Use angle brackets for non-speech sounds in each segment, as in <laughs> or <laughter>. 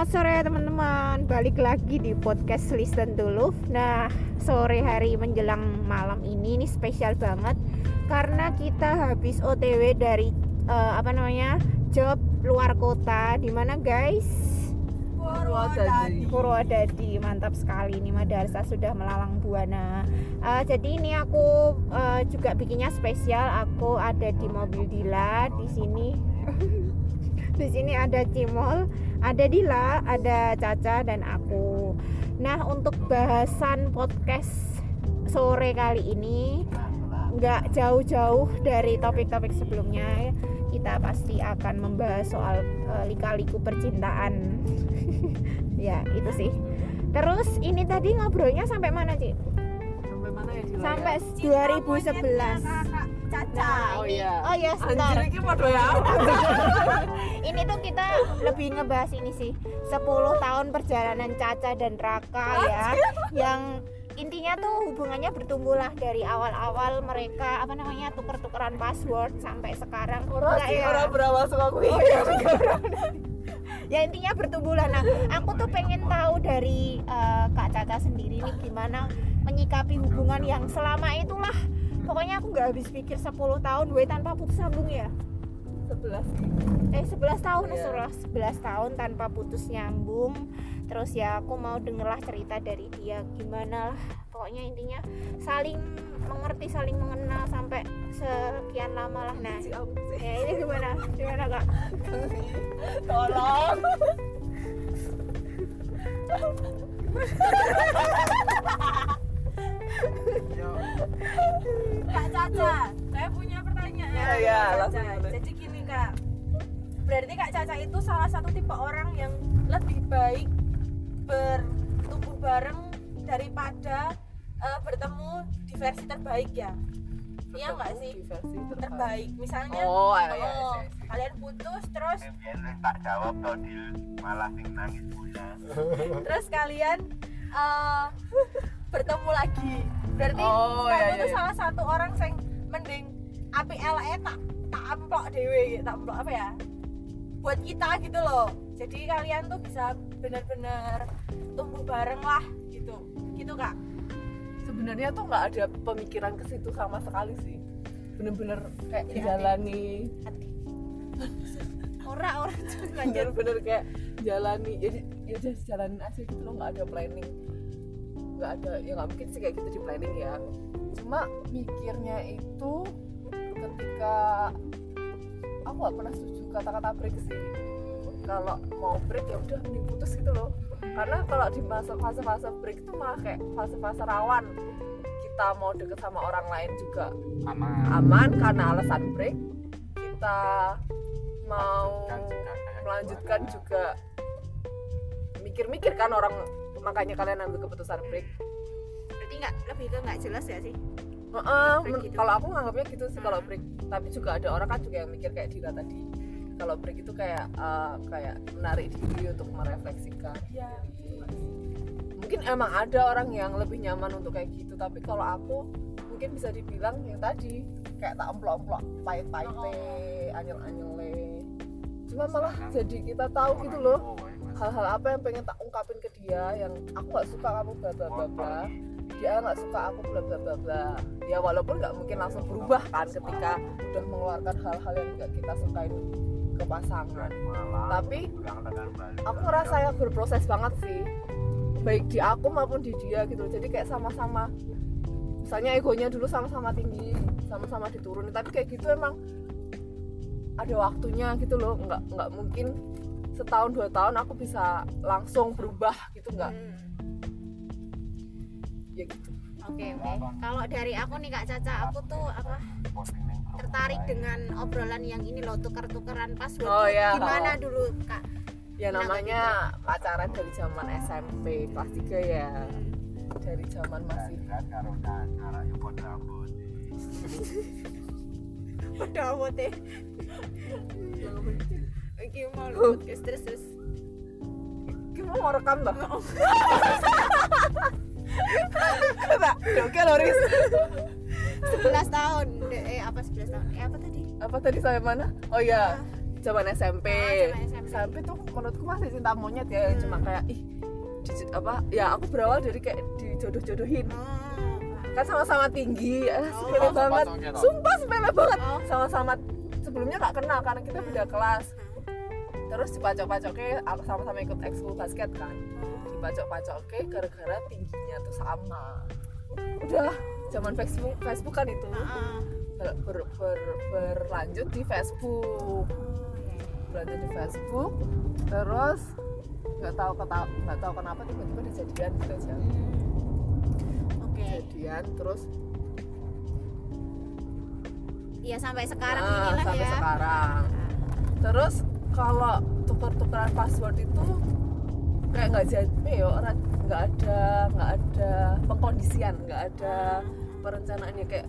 Selamat sore teman-teman. Balik lagi di podcast Listen to Love. Nah sore hari menjelang malam ini Ini spesial banget Karena kita habis OTW dari uh, Apa namanya Job luar kota. Di mana guys? Purwodadi. Purwodadi. Mantap sekali. Ini Madarsa sudah melalang buana. Uh, Jadi ini aku uh, juga bikinnya spesial. Aku ada di mobil Dila. Di sini <laughs> di sini ada Cimol, ada Dila, ada Caca dan aku. Nah, untuk bahasan podcast sore kali ini nggak jauh-jauh dari topik-topik sebelumnya. Kita pasti akan membahas soal uh, lika-liku percintaan. <laughs> ya, itu sih. Terus ini tadi ngobrolnya sampai mana, Ci? Sampai mana ya? Sampai ya? 2011. Caca. Oh iya. Oh iya, sebentar. Anjir iki padha ya. <laughs> ini tuh kita lebih ngebahas ini sih 10 tahun perjalanan Caca dan Raka ya yang intinya tuh hubungannya bertumbuh lah dari awal-awal mereka apa namanya tuker-tukeran password sampai sekarang Ora Enggak sih ya? ora berawal saka kuwi. Oh, iya, ya intinya bertumbuh lah nah aku tuh pengen tahu dari eh, Kak Caca sendiri nih gimana menyikapi hubungan yang selama itulah pokoknya aku nggak habis pikir 10 tahun gue tanpa putus sambung ya 11. eh 11 tahun Iya. yeah. 11 tahun tanpa putus nyambung terus ya aku mau dengerlah cerita dari dia gimana lah pokoknya intinya saling mengerti saling mengenal sampai sekian lama lah nah ya ini gimana gimana kak Tolong. Kak Caca, saya punya pertanyaan. Ya, ya, Caca. boleh. Jadi gini kak, berarti Kak Caca itu salah satu tipe orang yang lebih baik bertumbuh bareng daripada eh, bertemu di versi terbaik ya. Iya nggak sih? Di versi Terbaik. Misalnya, Oh, oh, iya, iya. kalian putus terus tak jawab malah nangis <laughs> terus kalian eh, bertemu lagi. Berarti Oh, kamu iya, iya, tuh iya. salah satu orang yang mending api LE tak tak amplok dewe tak amplok apa ya? Buat kita gitu loh. Jadi kalian tuh bisa benar-benar tumbuh bareng lah gitu. Gitu Kak. Sebenarnya tuh nggak ada pemikiran ke situ sama sekali sih. Bener-bener kayak Iya, dijalani, ora ora <laughs> lanjut bener-bener kayak jalani. Jadi ya udah jalanin aja gitu loh, nggak ada planning. Nggak ada, ya nggak mungkin sih kayak gitu di planning ya. Cuma mikirnya itu ketika aku nggak pernah setuju kata-kata break sih. Kalau mau break ya udah mending putus gitu loh. Karena kalau di masa fase-fase break itu malah kayak fase-fase rawan kita mau deket sama orang lain juga Aman. aman karena alasan break kita mau melanjutkan juga mikir-mikir kan orang makanya kalian ambil keputusan break. Berarti nggak lebih ke nggak jelas ya sih? Heeh, Break men- gitu. kalau aku nganggapnya gitu sih kalau break. Tapi juga ada orang kan juga yang mikir kayak Dira tadi. Kalau break itu kayak eh, kayak menarik diri untuk merefleksikan. Iya. mungkin emang ada orang yang lebih nyaman untuk kayak gitu tapi kalau aku mungkin bisa dibilang yang tadi kayak tak emplok-emplok pahit-pahit anyel-anyel cuma malah jadi kita tahu gitu loh hal-hal apa yang pengen tak ungkapin ke dia yang aku nggak suka kamu bla bla bla bla. Dia nggak suka aku bla bla bla bla. Ya walaupun nggak mungkin langsung berubah kan ketika udah mengeluarkan hal-hal yang nggak kita sukain ke pasangan. Tapi aku ngerasa ya berproses banget sih. Baik di aku maupun di dia gitu jadi kayak sama-sama misalnya egonya dulu sama-sama tinggi sama-sama diturunin. Tapi kayak gitu emang ada waktunya gitu loh. Nggak nggak mungkin setahun dua tahun aku bisa langsung berubah gitu nggak Hmm. ya gitu. Oke oke. Kalau dari aku nih kak Caca aku tuh apa tertarik dengan obrolan yang ini loh tuker-tukeran password Oh, iya. gimana dulu kak? Ya namanya pacaran dari zaman SMP kelas 3 ya. Dari zaman masih udah amat Iki mau <laughs> lu podcast terus terus. Gimana mau rekam mbak? Mbak, oke Loris 11 tahun. Eh apa 11 tahun? Eh apa tadi? Apa tadi sampai mana? Oh ya zaman SMP. Ah, zaman SMP. SMP tuh menurutku masih cinta monyet ya, Hmm. cuma kayak ih di- apa? Ya aku berawal dari kayak dijodoh-jodohin. Oh. kan sama-sama tinggi. Eh, Oh. sepele banget. sumpah sepele banget. Oh. sama-sama sebelumnya nggak kenal karena kita beda kelas terus dipacok-pacoknya aku sama-sama ikut ekskul basket kan. Dipacok-pacoknya gara-gara tingginya tuh sama. Udah zaman Facebook Facebook kan itu. Ber, ber- ber- berlanjut di Facebook. Berlanjut di Facebook. Terus nggak tahu nggak tahu kenapa tiba-tiba dijadian gitu aja. Hmm. Oke. jadian terus Ya sampai sekarang ah, inilah sampai ya. sekarang. Terus kalau tuker-tukeran password itu kayak nggak jadi ya orang nggak ada nggak ada pengkondisian nggak ada perencanaan ya kayak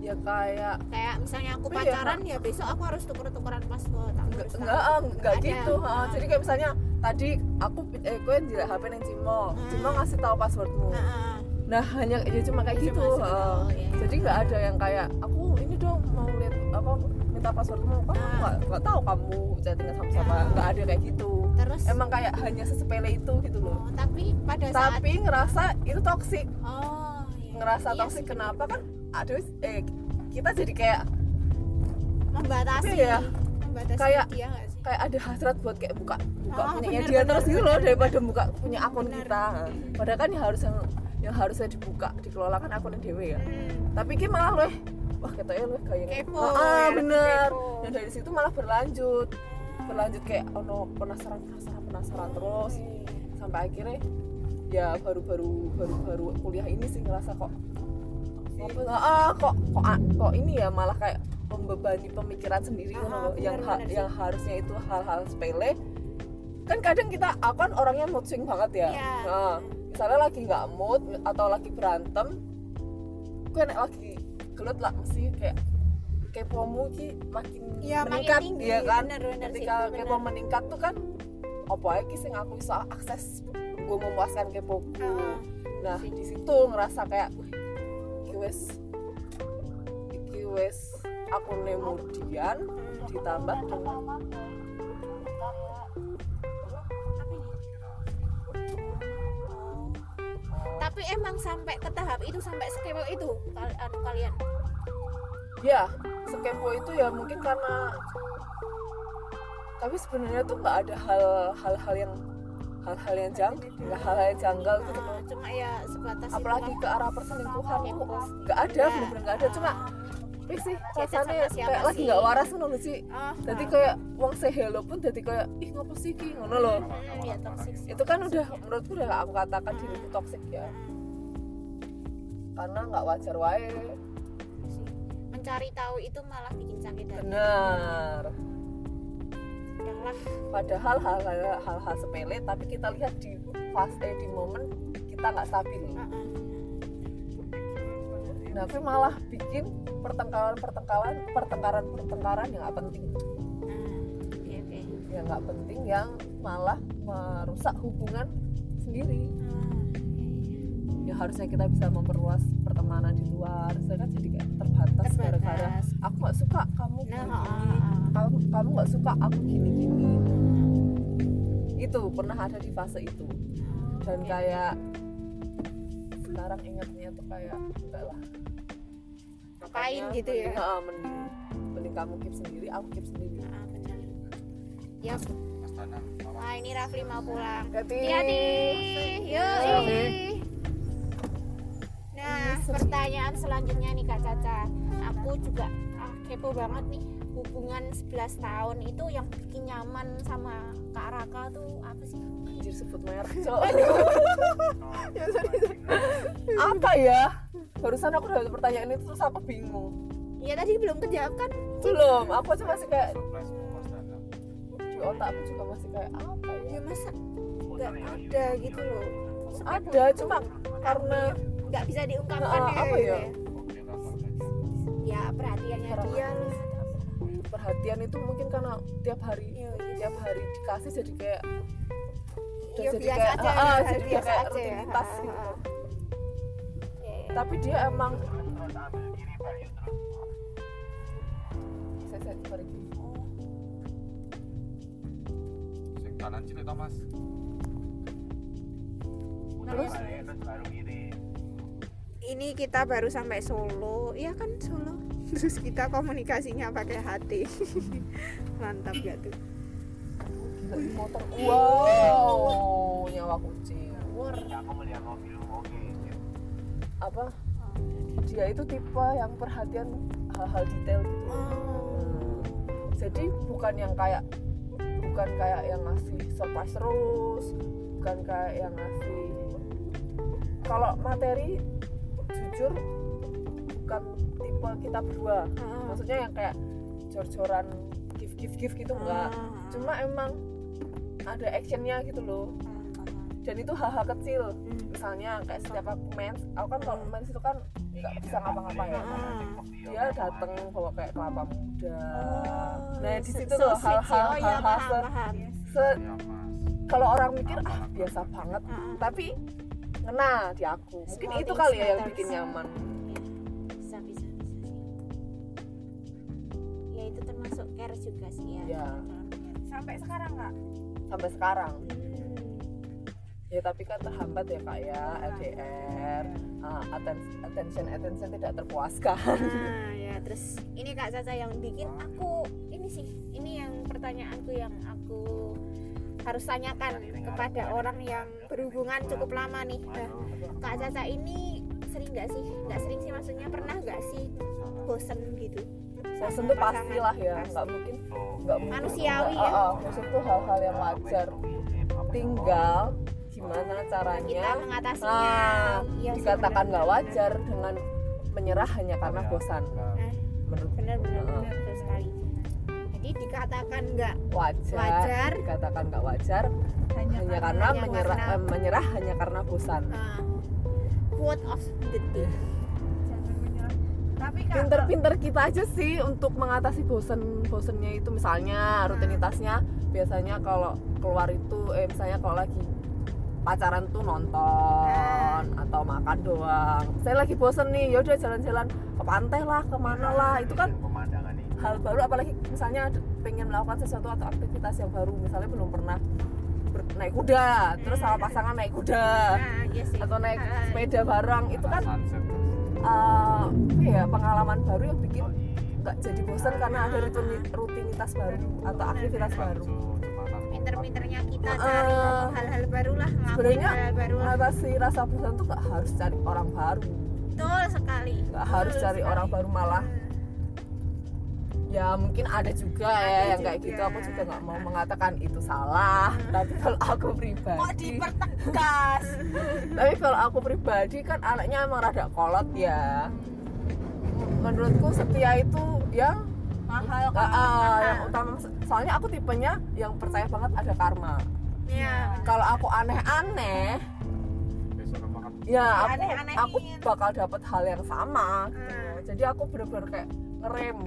ya kayak Kayak misalnya aku Iya. pacaran ya besok aku harus tuker-tukeran password. Enggak tahu. ah, enggak ada. gitu ha. Ah. jadi kayak misalnya tadi aku eh gue di HP neng Cimo Cimo ngasih tahu passwordmu Ah, ah. nah hanya ya cuma kayak Cuma gitu segitu, ha. oh, iya. jadi nggak ada yang kayak aku ini dong mau lihat apa minta passwordmu kamu Ah. nggak nggak tahu kamu chattingan sama siapa Ah. nggak ada kayak gitu Terus emang kayak hanya sesepele itu gitu loh oh, tapi pada saat tapi ngerasa itu toksik oh iya. ngerasa Iya toksik kenapa kan aduh eh kita jadi kayak membatasi Iya. membatasi Kayak- dia nggak sih kayak ada hasrat buat kayak buka buka Oh, punyanya bener, dia bener, terus gitu loh daripada buka punya akun Bener. kita padahal kan yang harus yang yang harusnya dibuka dikelola kan akun dewe ya Hmm. tapi ki malah loh wah kita ya loh kayak Kepo, ah ya, bener kepo. dan dari situ malah berlanjut berlanjut kayak ono penasaran penasaran penasaran terus sampai akhirnya ya baru-baru baru-baru kuliah ini sih ngerasa kok apa ah kok kok ah, kok ini ya malah kayak membebani pemikiran sendiri Ah, loh. yang bener, ha- bener sih. yang harusnya itu hal-hal sepele kan kadang kita aku kan orangnya mood swing banget ya Iya. nah, misalnya lagi nggak mood atau lagi berantem gue nek lagi gelut lah mesti kayak kepomu ki makin makin meningkat tinggi. ya kan Bener, bener sih, ketika bener. kepo meningkat tuh kan apa lagi sih aku bisa akses gue memuaskan kepoku Ah, nah sih. di situ ngerasa kayak "Wih, iki wes iki wes aku nemu Dian ditambah dengan tapi emang sampai ke tahap itu sampai sekepo itu kal- anu kalian? Ya sekepo itu ya mungkin karena tapi sebenarnya tuh nggak ada hal hal-hal yang hal-hal yang nggak hal-hal yang janggal gitu. Ah, loh cuma ya sebatas itu apalagi ke arah perselingkuhan Kepo. nggak ada Ya. bener-bener nggak ada. Cuma tapi sih rasanya kayak lagi nggak waras ngono sih. Ah, jadi ah. kayak wong say hello pun jadi kayak ih ngapa sih ki? Ngono loh. Hmm, ya toxic sih. itu kan udah menurutku udah aku katakan diriku toxic ya. Karena nggak wajar wae. Mencari tahu itu malah bikin sakit hati. Benar. Padahal hal-hal hal-hal sepele tapi kita lihat di fase eh, di momen kita nggak stabil. Ah, ah. nah tapi malah bikin pertengkaran pertengkaran pertengkaran pertengkaran yang nggak penting. Ah, oke oke yang nggak penting yang malah merusak hubungan sendiri. Yang harusnya kita bisa memperluas pertemanan di luar saya kan jadi kayak terbatas gara-gara aku nggak suka kamu Nah, gini ah, gini ah, ah. kamu kamu nggak suka aku gini gini itu pernah ada di fase itu. Dan kayak sekarang ingatnya tuh kayak enggak lah Makanya gitu ya? mending, ah, mending mending kamu keep sendiri aku keep sendiri Ah, benar. Ya, wah ini Rafli mau pulang. Hati. Hati-hati. Yuk. Nah, pertanyaan selanjutnya nih Kak Caca. Aku juga ah, kepo banget nih. Hubungan 11 tahun itu yang bikin nyaman sama Kak Raka tuh apa sih? anjir sebut merek cok <laughs> <laughs> ya, sorry, sorry. apa ya barusan aku udah pertanyaan itu terus aku bingung Ya tadi belum kejawab kan? belum aku aja masih kayak di otakku juga masih kayak apa Ya ya masa nggak ada gitu loh. ada cuma karena nggak bisa diungkapkan Ah, ya, apa gitu ya? ya perhatiannya dia lah perhatian itu mungkin karena tiap hari Iya, iya. tiap hari dikasih jadi kayak Ya, jadi biasa kayak aja, ah, ah, ya, jadi biasa kayak aja ya. rutinitas gitu. Ya, ya. Tapi dia emang saya cilik toh mas. Terus? Ini kita baru sampai Solo. Iya kan Solo? <laughs> Terus kita komunikasinya pakai hati. <laughs> Mantap gak tuh? Motor. Wow nyawa kucing. Ya aku melihat mobil apa dia itu tipe yang perhatian hal-hal detail gitu. Hmm. jadi bukan yang kayak bukan kayak yang ngasih surprise terus bukan kayak yang ngasih kalau materi jujur bukan tipe kita berdua. Maksudnya yang kayak jor-joran gift gift gift gitu enggak. Cuma emang ada actionnya gitu loh dan itu hal-hal kecil. Misalnya kayak setiap aku mens aku kan kalau mens itu kan nggak bisa ngapa-ngapa ya dia datang bawa kayak kelapa muda. Nah di situ loh hal-hal oh iya hal-hal se- iya kalau orang mikir ah biasa banget. Heeh. tapi ngena di aku. Mungkin Small itu kali ya yang bikin nyaman. Bisa bisa bisa. Sih ya itu termasuk care juga sih ya. Ya sampai sekarang kak? Sampai sekarang ya tapi kan terhambat ya kak ya LDR ah, atten- attention attention tidak terpuaskan. Nah, ya terus ini Kak Caca yang bikin aku ini sih ini yang pertanyaanku yang aku harus tanyakan kepada orang yang berhubungan cukup lama nih. Nah, Kak Caca ini sering nggak sih? Nggak sering sih maksudnya pernah nggak sih bosen gitu? Bosen tuh pastilah ya nggak mungkin nggak mungkin Manusiawi ya. ah, ah, bosen tuh hal-hal yang wajar. Tinggal gimana kita caranya? mengatasinya. Nah, Iya dikatakan benar, nggak benar. wajar dengan menyerah hanya karena bosan. Nah, menurut benar benar benar betul sekali. Jadi dikatakan nggak wajar, Wajar. dikatakan nggak wajar hanya, karena hanya menyerah karena- eh, menyerah hanya karena bosan. Uh, quote of the day. Jangan menyerah. Tapi kak pinter-pinter kita aja sih untuk mengatasi bosen bosennya itu misalnya rutinitasnya. Biasanya kalau keluar itu eh misalnya kalau lagi pacaran tuh nonton atau makan doang. Saya lagi bosen nih yaudah jalan-jalan ke pantai lah ke mana lah. Itu kan hal baru apalagi misalnya pengen melakukan sesuatu atau aktivitas yang baru. Misalnya belum pernah naik kuda terus sama pasangan naik kuda nah iya atau naik Ah, sepeda bareng. Itu kan apa ya pengalaman baru yang bikin nggak jadi bosan karena ada rutini- rutinitas baru atau aktivitas baru pinter-pinternya kita cari hal-hal baru lah Sebenarnya hal-hal baru lah. mengatasi rasa bosan tuh nggak harus cari orang baru. Betul sekali. Harus Betul cari sekali. orang baru malah. Ya mungkin ada juga ya yang kayak gitu. Aku juga nggak mau mengatakan itu salah. Tapi kalau aku kok pribadi dipertegas? <laughs> Tapi kalau aku pribadi kan anaknya emang rada kolot ya. Menurutku setia itu ya mahal ah, kak ah, yang utama soalnya aku tipenya yang percaya banget ada karma Iya. kalau aku aneh-aneh ya aku Aneh-anehin. aku bakal dapat hal yang sama gitu. Hmm. jadi aku bener-bener kayak ngerem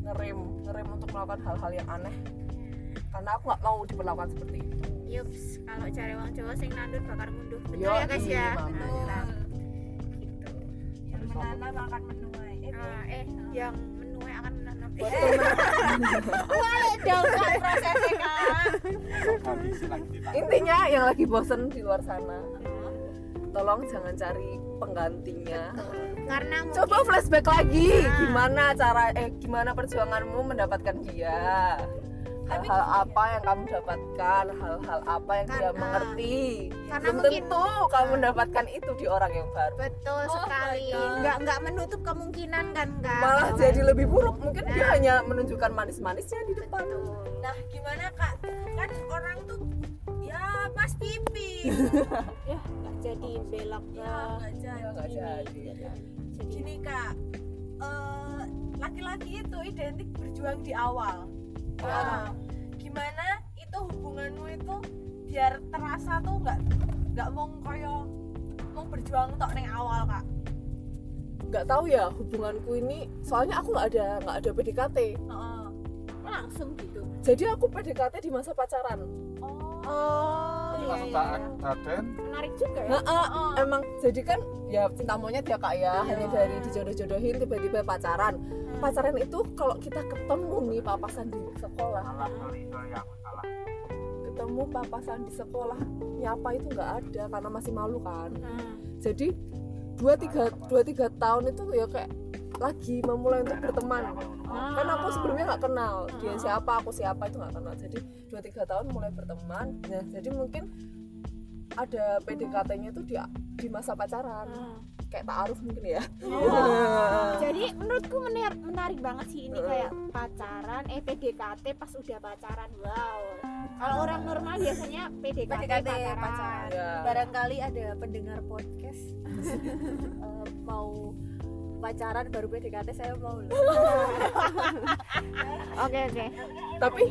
ngerem ngerem untuk melakukan hal-hal yang aneh karena aku nggak mau diperlakukan seperti itu Yups, kalau cari uang Jawa sing nandur bakar mundur. Betul Yoi, ya guys ya? Betul. Gitu. yang menanam akan menuai eh, Ah, eh, yang menuai akan dong prosesnya intinya yang lagi bosen di luar sana tolong jangan cari penggantinya. Karena mungkin coba flashback lagi Nah. gimana cara eh gimana perjuanganmu mendapatkan dia hal-hal apa yang kamu dapatkan? Hal-hal apa yang dia Karena- mengerti? karena belum mungkin- tentu kamu mendapatkan itu di orang yang baru. Betul Oh sekali. Nggak nggak menutup kemungkinan kan enggak. malah jadi lebih buruk. Mungkin dia Nah. hanya menunjukkan manis-manisnya di depan. Nah gimana kak? Kan orang tuh ya pas pipi. <laughs> Ya, nggak jadi belok ke ya nggak Ya, jadi. jadi. Gini kak eh, laki-laki itu identik berjuang di awal Eh, gimana itu hubunganmu itu biar terasa tuh nggak nggak mau koyo mau berjuang tok neng awal kak. Nggak tahu ya hubunganku ini soalnya aku nggak ada nggak ada PDKT Heeh. langsung gitu. jadi aku PDKT di masa pacaran oh Tapi iya, langsung iya, tak iya. Menarik juga ya. Nah, eh, emang jadi kan ya cinta monyet ya kak ya. Hanya dari dijodoh-jodohin tiba-tiba pacaran. Pacaran itu kalau kita ketemu nih papasan di sekolah. Salah sorry sorry aku salah. Ketemu papasan di sekolah nyapa itu nggak ada karena masih malu kan. Hmm. jadi dua tiga dua tiga tahun itu ya kayak lagi memulai untuk berteman. Kan aku sebelumnya nggak kenal dia siapa aku siapa itu nggak kenal. Jadi dua tiga tahun mulai berteman. Nah jadi mungkin ada PDKT-nya itu di di masa pacaran. Kayak taaruf mungkin ya. <laughs> Jadi menurutku menar- menarik banget sih ini kayak pacaran eh PDKT pas udah pacaran. Wow. Kalau orang normal biasanya PDKT, PDKT pacaran, pacaran. Ya. Barangkali ada pendengar podcast <laughs> eh, mau pacaran baru PDKT saya mau loh. <laughs> oke oke tapi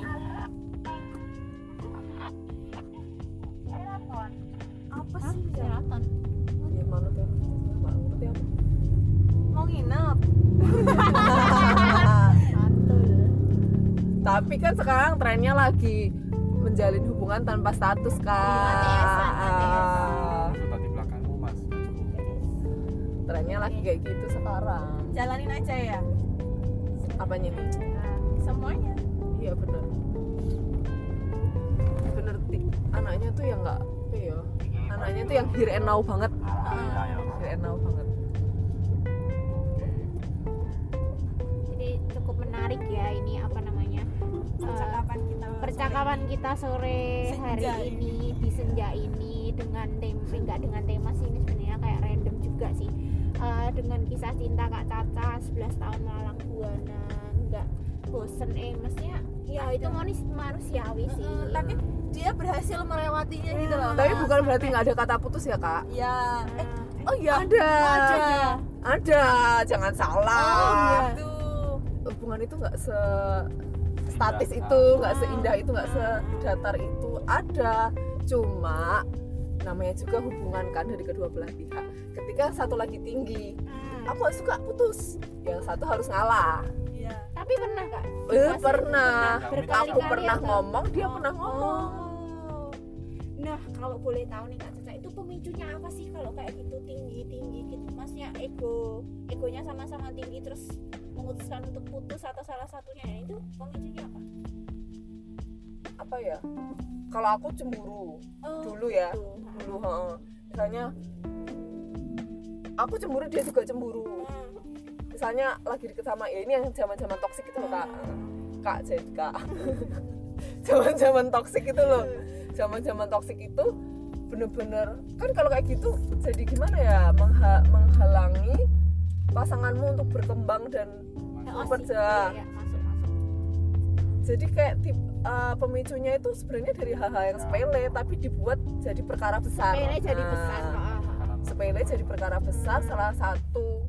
Apa sih? ya? Ya mana tuh ngerti apa Mau nginep? tapi kan sekarang trennya lagi menjalin hubungan tanpa status kan ATS-an, ATS-an. Trennya lagi kayak gitu sekarang. Jalanin aja ya. apanya? Nih Semuanya. iya bener. Bener tik. Anaknya tuh yang nggak ya? Anaknya tuh yang here and now banget. Here and now banget. Jadi cukup menarik ya ini apa namanya eh, Percakapan kita. percakapan kita sore hari Senja ini di senja ini dengan tema enggak dengan tema sih ini sebenarnya kayak random juga sih Eh, dengan kisah cinta Kak Caca 11 tahun melalang buana enggak bosen eh maksudnya ya itu manis manusiawi sih. Mm, tapi dia berhasil melewatinya gitu loh. tapi bukan berarti nggak ada kata putus ya kak? Ya. Eh, oh iya ada. Ada. ada. Jangan salah. Oh, gitu. hubungan itu nggak se statis itu nggak seindah itu nggak sedatar itu. Ada. Cuma namanya juga hubungan kan dari kedua belah pihak ketika satu lagi tinggi Hmm. aku nggak suka putus yang satu harus ngalah Iya. tapi pernah kak eh Masih pernah berkali-kali aku pernah atau- ngomong dia Oh. pernah ngomong Oh. Nah, kalau boleh tahu nih Kak Caca, itu pemicunya apa sih kalau kayak gitu tinggi-tinggi gitu? Maksudnya ego, egonya sama-sama tinggi terus memutuskan untuk putus atau salah satunya Nah, itu pemicunya apa? apa ya kalau aku cemburu Oh, dulu ya gitu. dulu heeh. misalnya aku cemburu dia juga cemburu Hmm. misalnya lagi deket sama ya ini yang zaman zaman toksik itu loh kak kak jadi kak <laughs> zaman zaman toksik itu loh zaman zaman toksik itu bener-bener kan kalau kayak gitu jadi gimana ya mengha- menghalangi pasanganmu untuk berkembang dan Super, sih. Ja. Masuk masuk. jadi kayak tip, uh, pemicunya itu sebenarnya dari hal-hal yang sepele tapi dibuat jadi perkara besar Sepele jadi Nah, besar. Ah, ah. sepele jadi perkara besar salah satu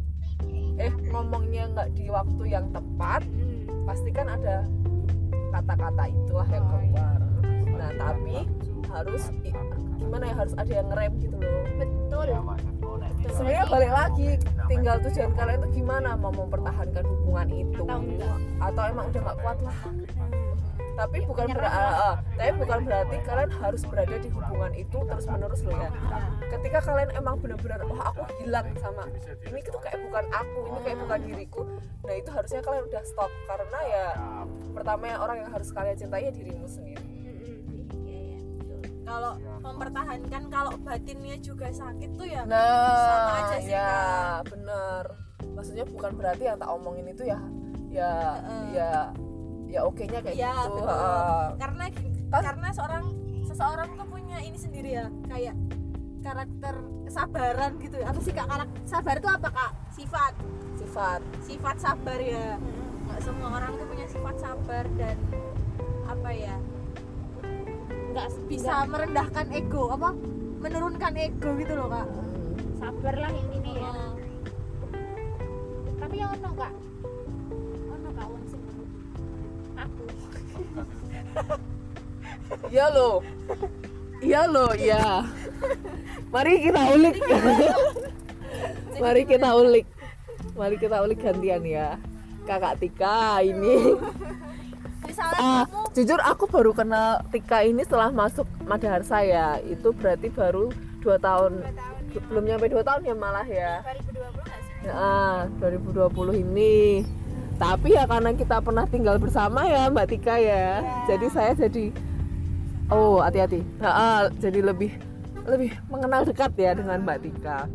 eh ngomongnya nggak di waktu yang tepat Hmm. pasti kan ada kata-kata itulah yang Oh, iya. keluar nah tapi harus gimana ya harus ada yang ngerem gitu loh Betul. Betul. sebenarnya balik lagi tinggal tujuan kalian tuh gimana mau mempertahankan hubungan itu Atau atau emang udah nggak kuat lah tapi bukan menyerah berarti tapi bukan berarti kalian harus berada di hubungan itu terus menerus loh ya ketika kalian emang benar-benar wah aku hilang sama ini tuh kayak bukan aku ini kayak bukan diriku nah itu harusnya kalian udah stop karena ya pertama yang orang yang harus kalian cintai ya dirimu sendiri. Iya, iya. Kalau mempertahankan kalau batinnya juga sakit tuh ya nah Sama aja sih, ya Kak. bener maksudnya bukan berarti yang tak omongin itu ya ya Heeh. ya ya oke nya kayak Iya, gitu. betul. heeh. karena Kan- karena seorang seseorang tuh punya ini sendiri ya kayak karakter kesabaran gitu. Apa sih kak? Karakter sabar itu apa kak? Sifat. Sifat. Sifat sabar ya. Nggak semua orang tuh punya sifat sabar dan apa ya Enggak bisa merendahkan ego apa? Menurunkan ego gitu loh kak. Hmm. sabar lah intinya ya. Tapi yang ono Kak. Iya loh. Iya loh, iya. Mari kita ulik. Mari kita ulik. Mari kita ulik gantian ya. Kakak Tika ini. misalnya Ah, kamu jujur aku baru kenal Tika ini setelah masuk Madaharsa ya. Itu berarti baru dua tahun. Belum nyampe dua tahun ya malah ya. 2020 nggak sih Ah, 2020 ini. Tapi ya karena kita pernah tinggal bersama ya Mbak Tika ya. Jadi saya jadi Oh, hati-hati. Nah, ah, jadi lebih lebih mengenal dekat ya dengan Mbak Tika.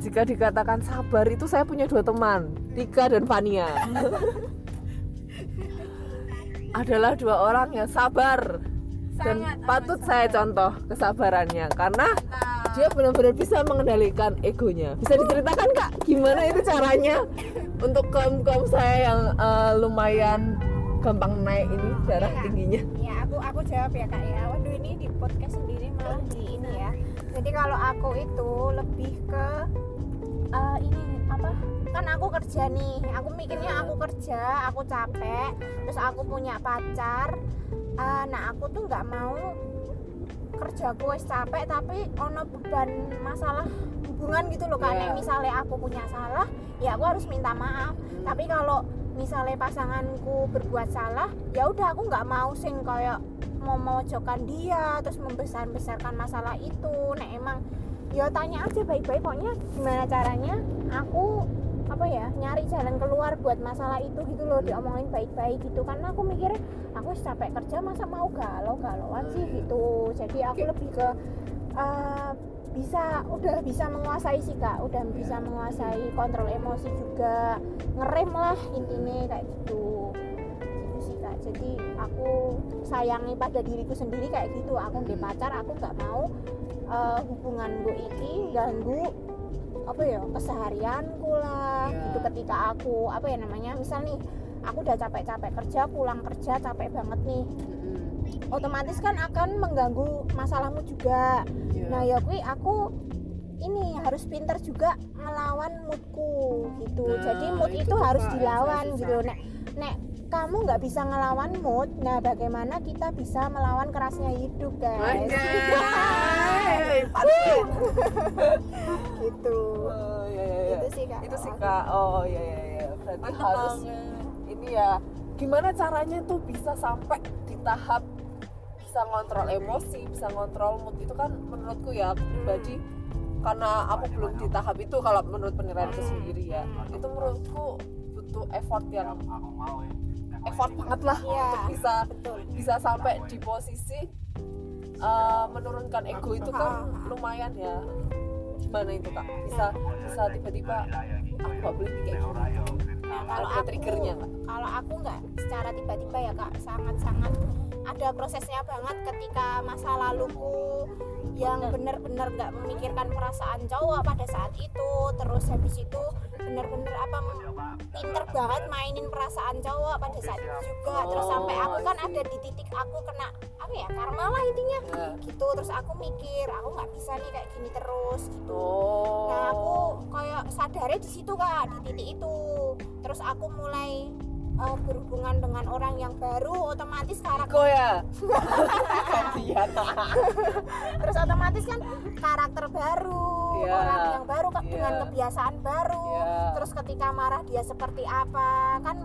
Jika dikatakan sabar itu saya punya dua teman, Tika dan Fania. <laughs> Adalah dua orang yang sabar dan Sangat patut amat saya sabar. contoh kesabarannya karena Nah, dia benar-benar bisa mengendalikan egonya. Bisa diceritakan kak, gimana itu caranya untuk kaum kaum saya yang eh, lumayan gampang naik ini darah Iya. tingginya? ya aku aku jawab ya kak ya. Waduh ini di podcast sendiri malah di ini ya. Jadi kalau aku itu lebih ke eh, ini apa? Kan aku kerja nih. Aku mikirnya aku kerja aku capek terus aku punya pacar. Eh, nah aku tuh nggak mau kerjaku wis capek tapi ono beban masalah hubungan gitu loh kan. Nek misalnya aku punya salah ya aku harus minta maaf. Tapi kalau misalnya pasanganku berbuat salah ya udah aku nggak mau sing kayak mau memojokkan dia terus membesar besarkan masalah itu. Nah emang ya tanya aja baik-baik pokoknya gimana caranya aku apa ya nyari jalan keluar buat masalah itu gitu loh diomongin baik-baik gitu. Karena aku mikirnya aku capek kerja masa mau galau galauan sih gitu. Jadi aku lebih ke eh, bisa udah bisa menguasai sih kak. Udah bisa menguasai kontrol emosi juga. Ngerem lah intinya kayak gitu. Gitu sih kak. Jadi aku sayangi pada diriku sendiri kayak gitu. Aku di pacar aku nggak mau eh, hubungan gue ini ganggu apa ya keseharianku lah Ya. gitu ketika aku apa ya namanya misal nih aku udah capek-capek kerja pulang kerja capek banget nih. Otomatis kan akan mengganggu masalahmu juga. Iya. nah ya kui aku ini harus pinter juga ngelawan moodku gitu. Nah, jadi mood itu itu, harus dilawan gitu. Nek nek kamu nggak bisa ngelawan mood. Nah bagaimana kita bisa melawan kerasnya hidup guys? Paten. <laughs> gitu. Oh, iya, iya, iya. itu sih kak. Itu sih kak. Oh iya iya iya. Berarti harus ini ya gimana caranya tuh bisa sampai di tahap bisa ngontrol emosi bisa ngontrol mood itu kan menurutku ya aku pribadi karena aku belum di tahap itu kalau menurut penilaianku sendiri ya. Itu menurutku butuh effort yang aku mau ya effort banget lah Iya, untuk bisa betul bisa sampai di posisi uh, menurunkan ego itu kan lumayan ya. Gimana itu kak? Bisa bisa tiba-tiba aku gak boleh kayak gini? Nah, kalau ada aku triggernya nggak? kalau aku nggak secara tiba-tiba ya kak sangat-sangat ada prosesnya banget ketika masa laluku yang benar-benar nggak memikirkan perasaan cowok pada saat itu. Terus habis itu benar-benar apa pinter banget mainin perasaan cowok pada saat itu juga. Terus sampai aku kan ada di titik aku kena apa ya karma lah intinya. Ya. gitu terus aku mikir aku nggak bisa nih kayak gini terus gitu. Oh. Nah aku kayak sadarnya di situ kak di titik itu. Terus aku mulai eh, berhubungan dengan orang yang baru, otomatis karakter Iko ya <laughs> terus otomatis kan karakter baru, Iya. orang yang baru Iya. dengan kebiasaan baru. Iya. Terus ketika marah dia seperti apa kan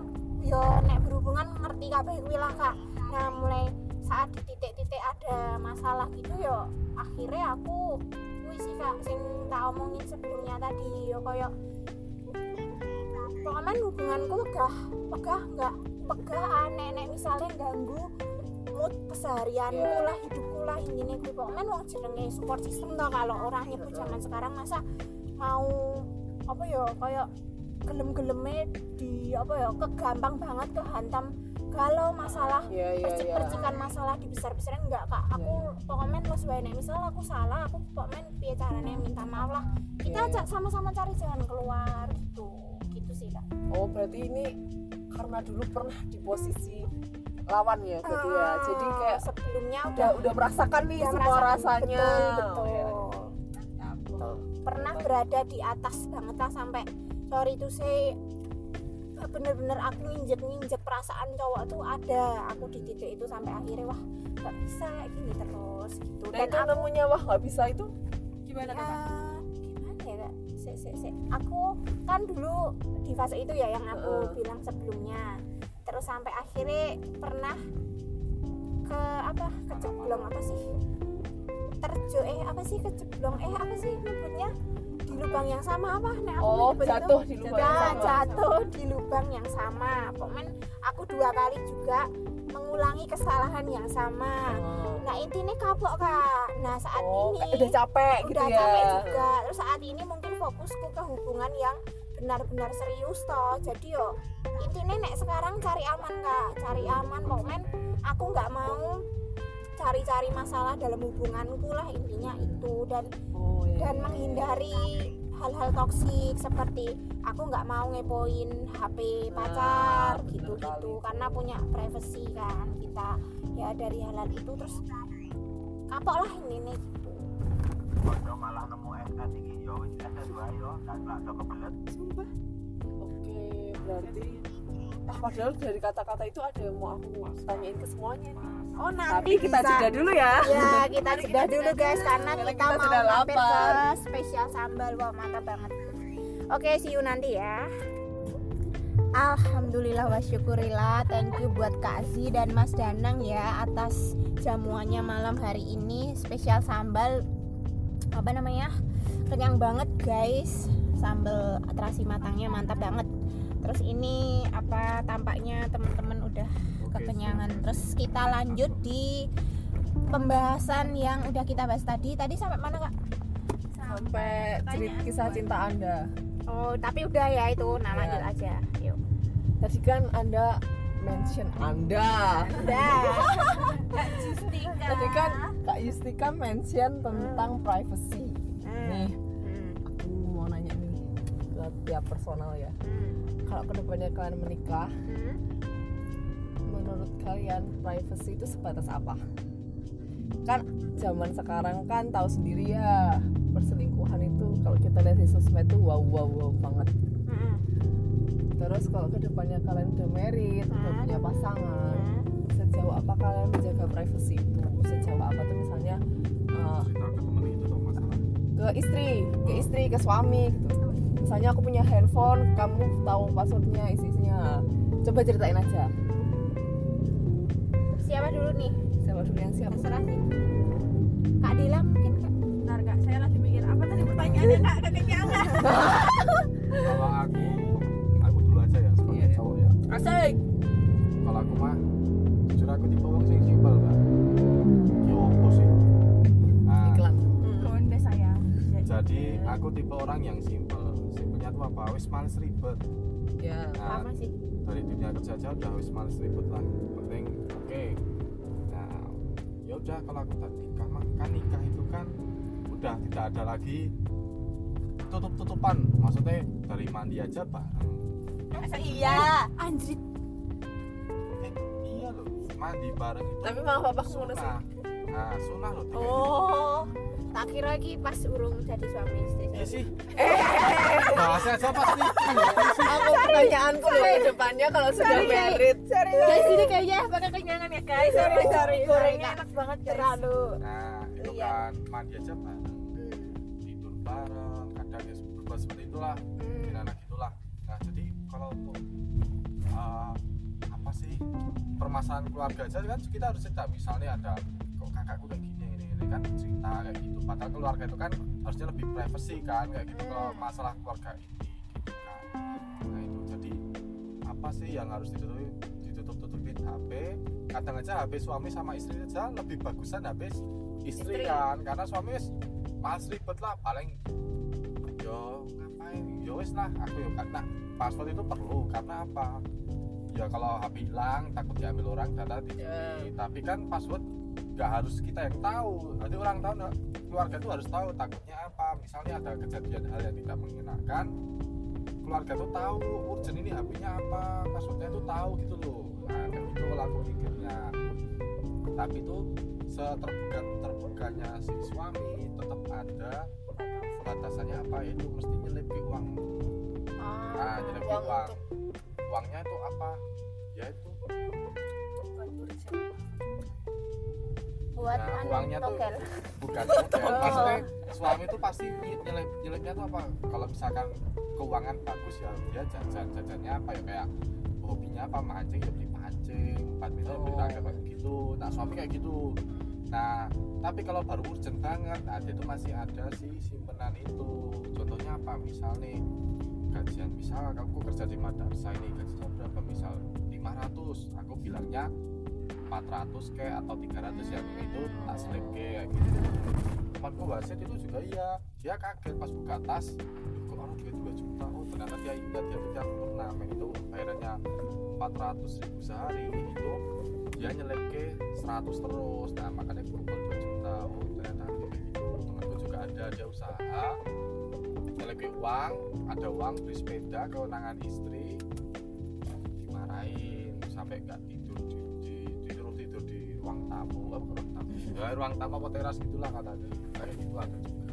yo nek berhubungan ngerti kabeh kuwi lah kak. Nah mulai saat di titik-titik ada masalah gitu yo akhirnya aku kuwi sih kak sing tak omongin sebelumnya tadi yo koyo pokoknya hubunganku pegah pegah nggak pegah aneh nek misalnya ganggu mood keseharianku Iya. lah hidupku lah intinya gue pokoknya wong jenenge support system toh kalau orang nyebut zaman sekarang masa mau apa ya kayak gelem-geleme di apa ya kegampang banget kehantam kalau masalah Iya, iya, percik iya. percikan masalah di besar besaran enggak kak aku pokoknya lo sebaiknya misal aku salah aku pokoknya piye caranya minta maaf lah kita Iya, iya. sama-sama cari jalan keluar gitu oh berarti ini karena dulu pernah di posisi lawan ya berarti ya jadi Ah, kayak sebelumnya udah udah merasakan nih udah semua merasakan. rasanya betul betul, Oh, iya. Betul. pernah berada di atas banget lah sampai sorry itu sih bener-bener aku nginjek-nginjek perasaan cowok tuh ada aku di titik itu sampai akhirnya wah nggak bisa gini terus gitu nah dan itu aku nemunya wah nggak bisa itu gimana Kak? Se, se, se. aku kan dulu di fase itu ya yang aku Heeh. bilang sebelumnya terus sampai akhirnya pernah ke apa keceblong apa sih terjo eh apa sih keceblong eh apa sih nyebutnya di lubang yang sama apa nah aku oh nyebut itu jatuh di lubang Ya, yang sama. jatuh di lubang yang sama pokoknya aku dua kali juga mengulangi kesalahan yang sama. Oh. nah intinya kapok kak. Nah saat Oh, ini udah capek gitu udah ya. capek juga. Terus saat ini mungkin fokusku ke hubungan yang benar-benar serius toh. Jadi yo intinya nek sekarang cari aman kak. Cari aman pokoknya aku nggak mau cari-cari masalah dalam hubunganku lah intinya itu. Dan oh, iya, dan iya. menghindari hal-hal toksik seperti aku nggak mau ngepoin HP Nah, pacar gitu-gitu kali. karena punya privacy kan kita ya dari hal-hal itu terus kapok lah ini nih gitu. Malah nemu SK tinggi yo wis S2 yo lak do kebelet. sumpah oke berarti ah padahal dari kata-kata itu ada yang mau aku tanyain ke semuanya nih. Oh nanti tapi kita bisa. jeda dulu ya. Ya kita jeda dulu guys karena Karena kita, kita mau sudah mampir ke lapar. spesial sambal. Wah mantap banget. Oke see you nanti ya. Alhamdulillah wa syukurillah. Thank you buat Kak Z dan Mas Danang ya Atas jamuannya malam hari ini. Spesial sambal Apa namanya Kenyang banget guys. Sambal terasi matangnya mantap banget. Terus ini apa tampaknya teman-teman udah kekenyangan. Terus kita lanjut di Pembahasan yang udah kita bahas tadi. Tadi sampai mana kak? sampai cerita kisah cinta anda. Oh tapi udah ya itu. Nah Ya. lanjut aja. Yuk. Tadi kan anda mention anda. Udah <laughs> Justika. Tadi kan kak Yustika mention tentang privacy. Hmm. nih. Hmm. aku mau nanya nih ke tiap personal ya. Hmm. kalau ke depannya kalian menikah Hmm. Menurut kalian privacy itu sebatas apa? Kan zaman sekarang kan tahu sendiri ya perselingkuhan itu kalau kita lihat di sosmed itu wow wow wow banget. Terus kalau ke depannya kalian udah married udah punya pasangan sejauh apa kalian menjaga privacy itu? Sejauh apa tuh misalnya uh, ke temen itu tuh masalah ke istri ke istri ke suami gitu. Misalnya aku punya handphone kamu tahu passwordnya isi isinya. Coba ceritain aja Siapa dulu nih? siapa dulu yang siap? Terserah sih. Kak Dila mungkin Kak. bentar kak. Saya lagi mikir apa tadi pertanyaannya kak? Kekenyangan kalau aku aku dulu aja ya sebagai Iya. cowok ya. Asik. Kalau aku mah jujur aku tipe wong sing simpel kan yo opo sih? Nah iklan. Gonde saya. Jadi aku tipe orang yang simpel. Simpelnya tuh apa? Wis males ribet. Ya nah Sama sih. dari dunia kerja aja udah wis males ribet lah oke. Nah ya udah kalau aku tak nikah mah kan nikah itu kan udah tidak ada lagi tutup tutupan maksudnya dari mandi aja bareng. Masa iya? Anjrit. eh, iya loh. Mandi bareng itu tapi malah bapak sunah nah sunah loh Oh. Tak kira lagi pas urung jadi suami istri. iya sih <laughs> bahasa aja pasti aku pertanyaanku loh ke depannya kalau sudah married Sorry, guys, ini kayaknya bakal kenyangan ya guys. Sorry, sorry. gorengnya enak banget Terlalu. nah itu Iya. kan mandi aja bareng Hmm. tidur bareng kadang ya berbuat seperti itulah Hmm. bikin anak itulah nah jadi kalau untuk uh, apa sih permasalahan keluarga aja kan kita harus cerita misalnya ada kok kakakku kayak gini ini, ini kan cerita kayak gitu. Padahal keluarga itu kan harusnya lebih privacy kan kayak gitu kalau masalah keluarga ini gitu kan. Nah itu jadi apa sih yang harus ditutupi ditutup tutupin HP kadang aja HP suami sama istri aja lebih bagusan HP istri, Istri. kan. Karena suami wis males ribet lah paling yo ngapain? Yo wis lah aku yo karena password itu perlu karena apa? Ya kalau HP hilang takut diambil orang data di Ya. tapi kan password nggak harus kita yang tahu. Nanti orang tahu nggak keluarga itu harus tahu takutnya apa. Misalnya ada kejadian hal yang tidak mengenakan keluarga tuh tahu urgent ini HP-nya apa passwordnya itu tahu gitu loh. Nah kayak gitu kalau aku mikirnya tapi itu seterbuka terbukanya si suami tetap ada batasannya apa yaitu mesti nyelipin uang. Nah nyelipin uang uang, uangnya itu apa? Ya itu Buat Nah, uangnya tuh- bukan <laughs> maksudnya suami itu pasti nyelip nyelipnya tuh apa? Kalau misalkan keuangan bagus ya dia jajan jajannya apa ya? Kayak hobinya apa? Mancing ya beli mancing badminton ya beli Oh. raket kayak gitu. Nah suami kayak gitu. Nah tapi kalau baru urgent banget nah dia tuh masih ada sih simpenan itu. Contohnya apa? Misal nih gajian misal aku kerja di madrasah ini gajinya berapa? Misal 500 aku bilangnya 400 kayak atau 300 yang itu tak selip kayak gitu. Temanku wasit itu juga iya. Dia kaget pas buka tas kok orang duit 2 juta? Oh ternyata dia ingat dia punya turnamen itu bayarannya 400 ribu sehari itu dia nyelip ke 100 terus. Nah makanya kumpul 2 juta. Oh ternyata kayak gitu. Temanku juga ada dia usaha. Nyelip ke uang ada uang beli sepeda kewenangan istri. Dimarahin sampai nggak tamu apa ruang tamu. Ya ruang tamu apa teras gitulah katanya. Kayak gitu ada juga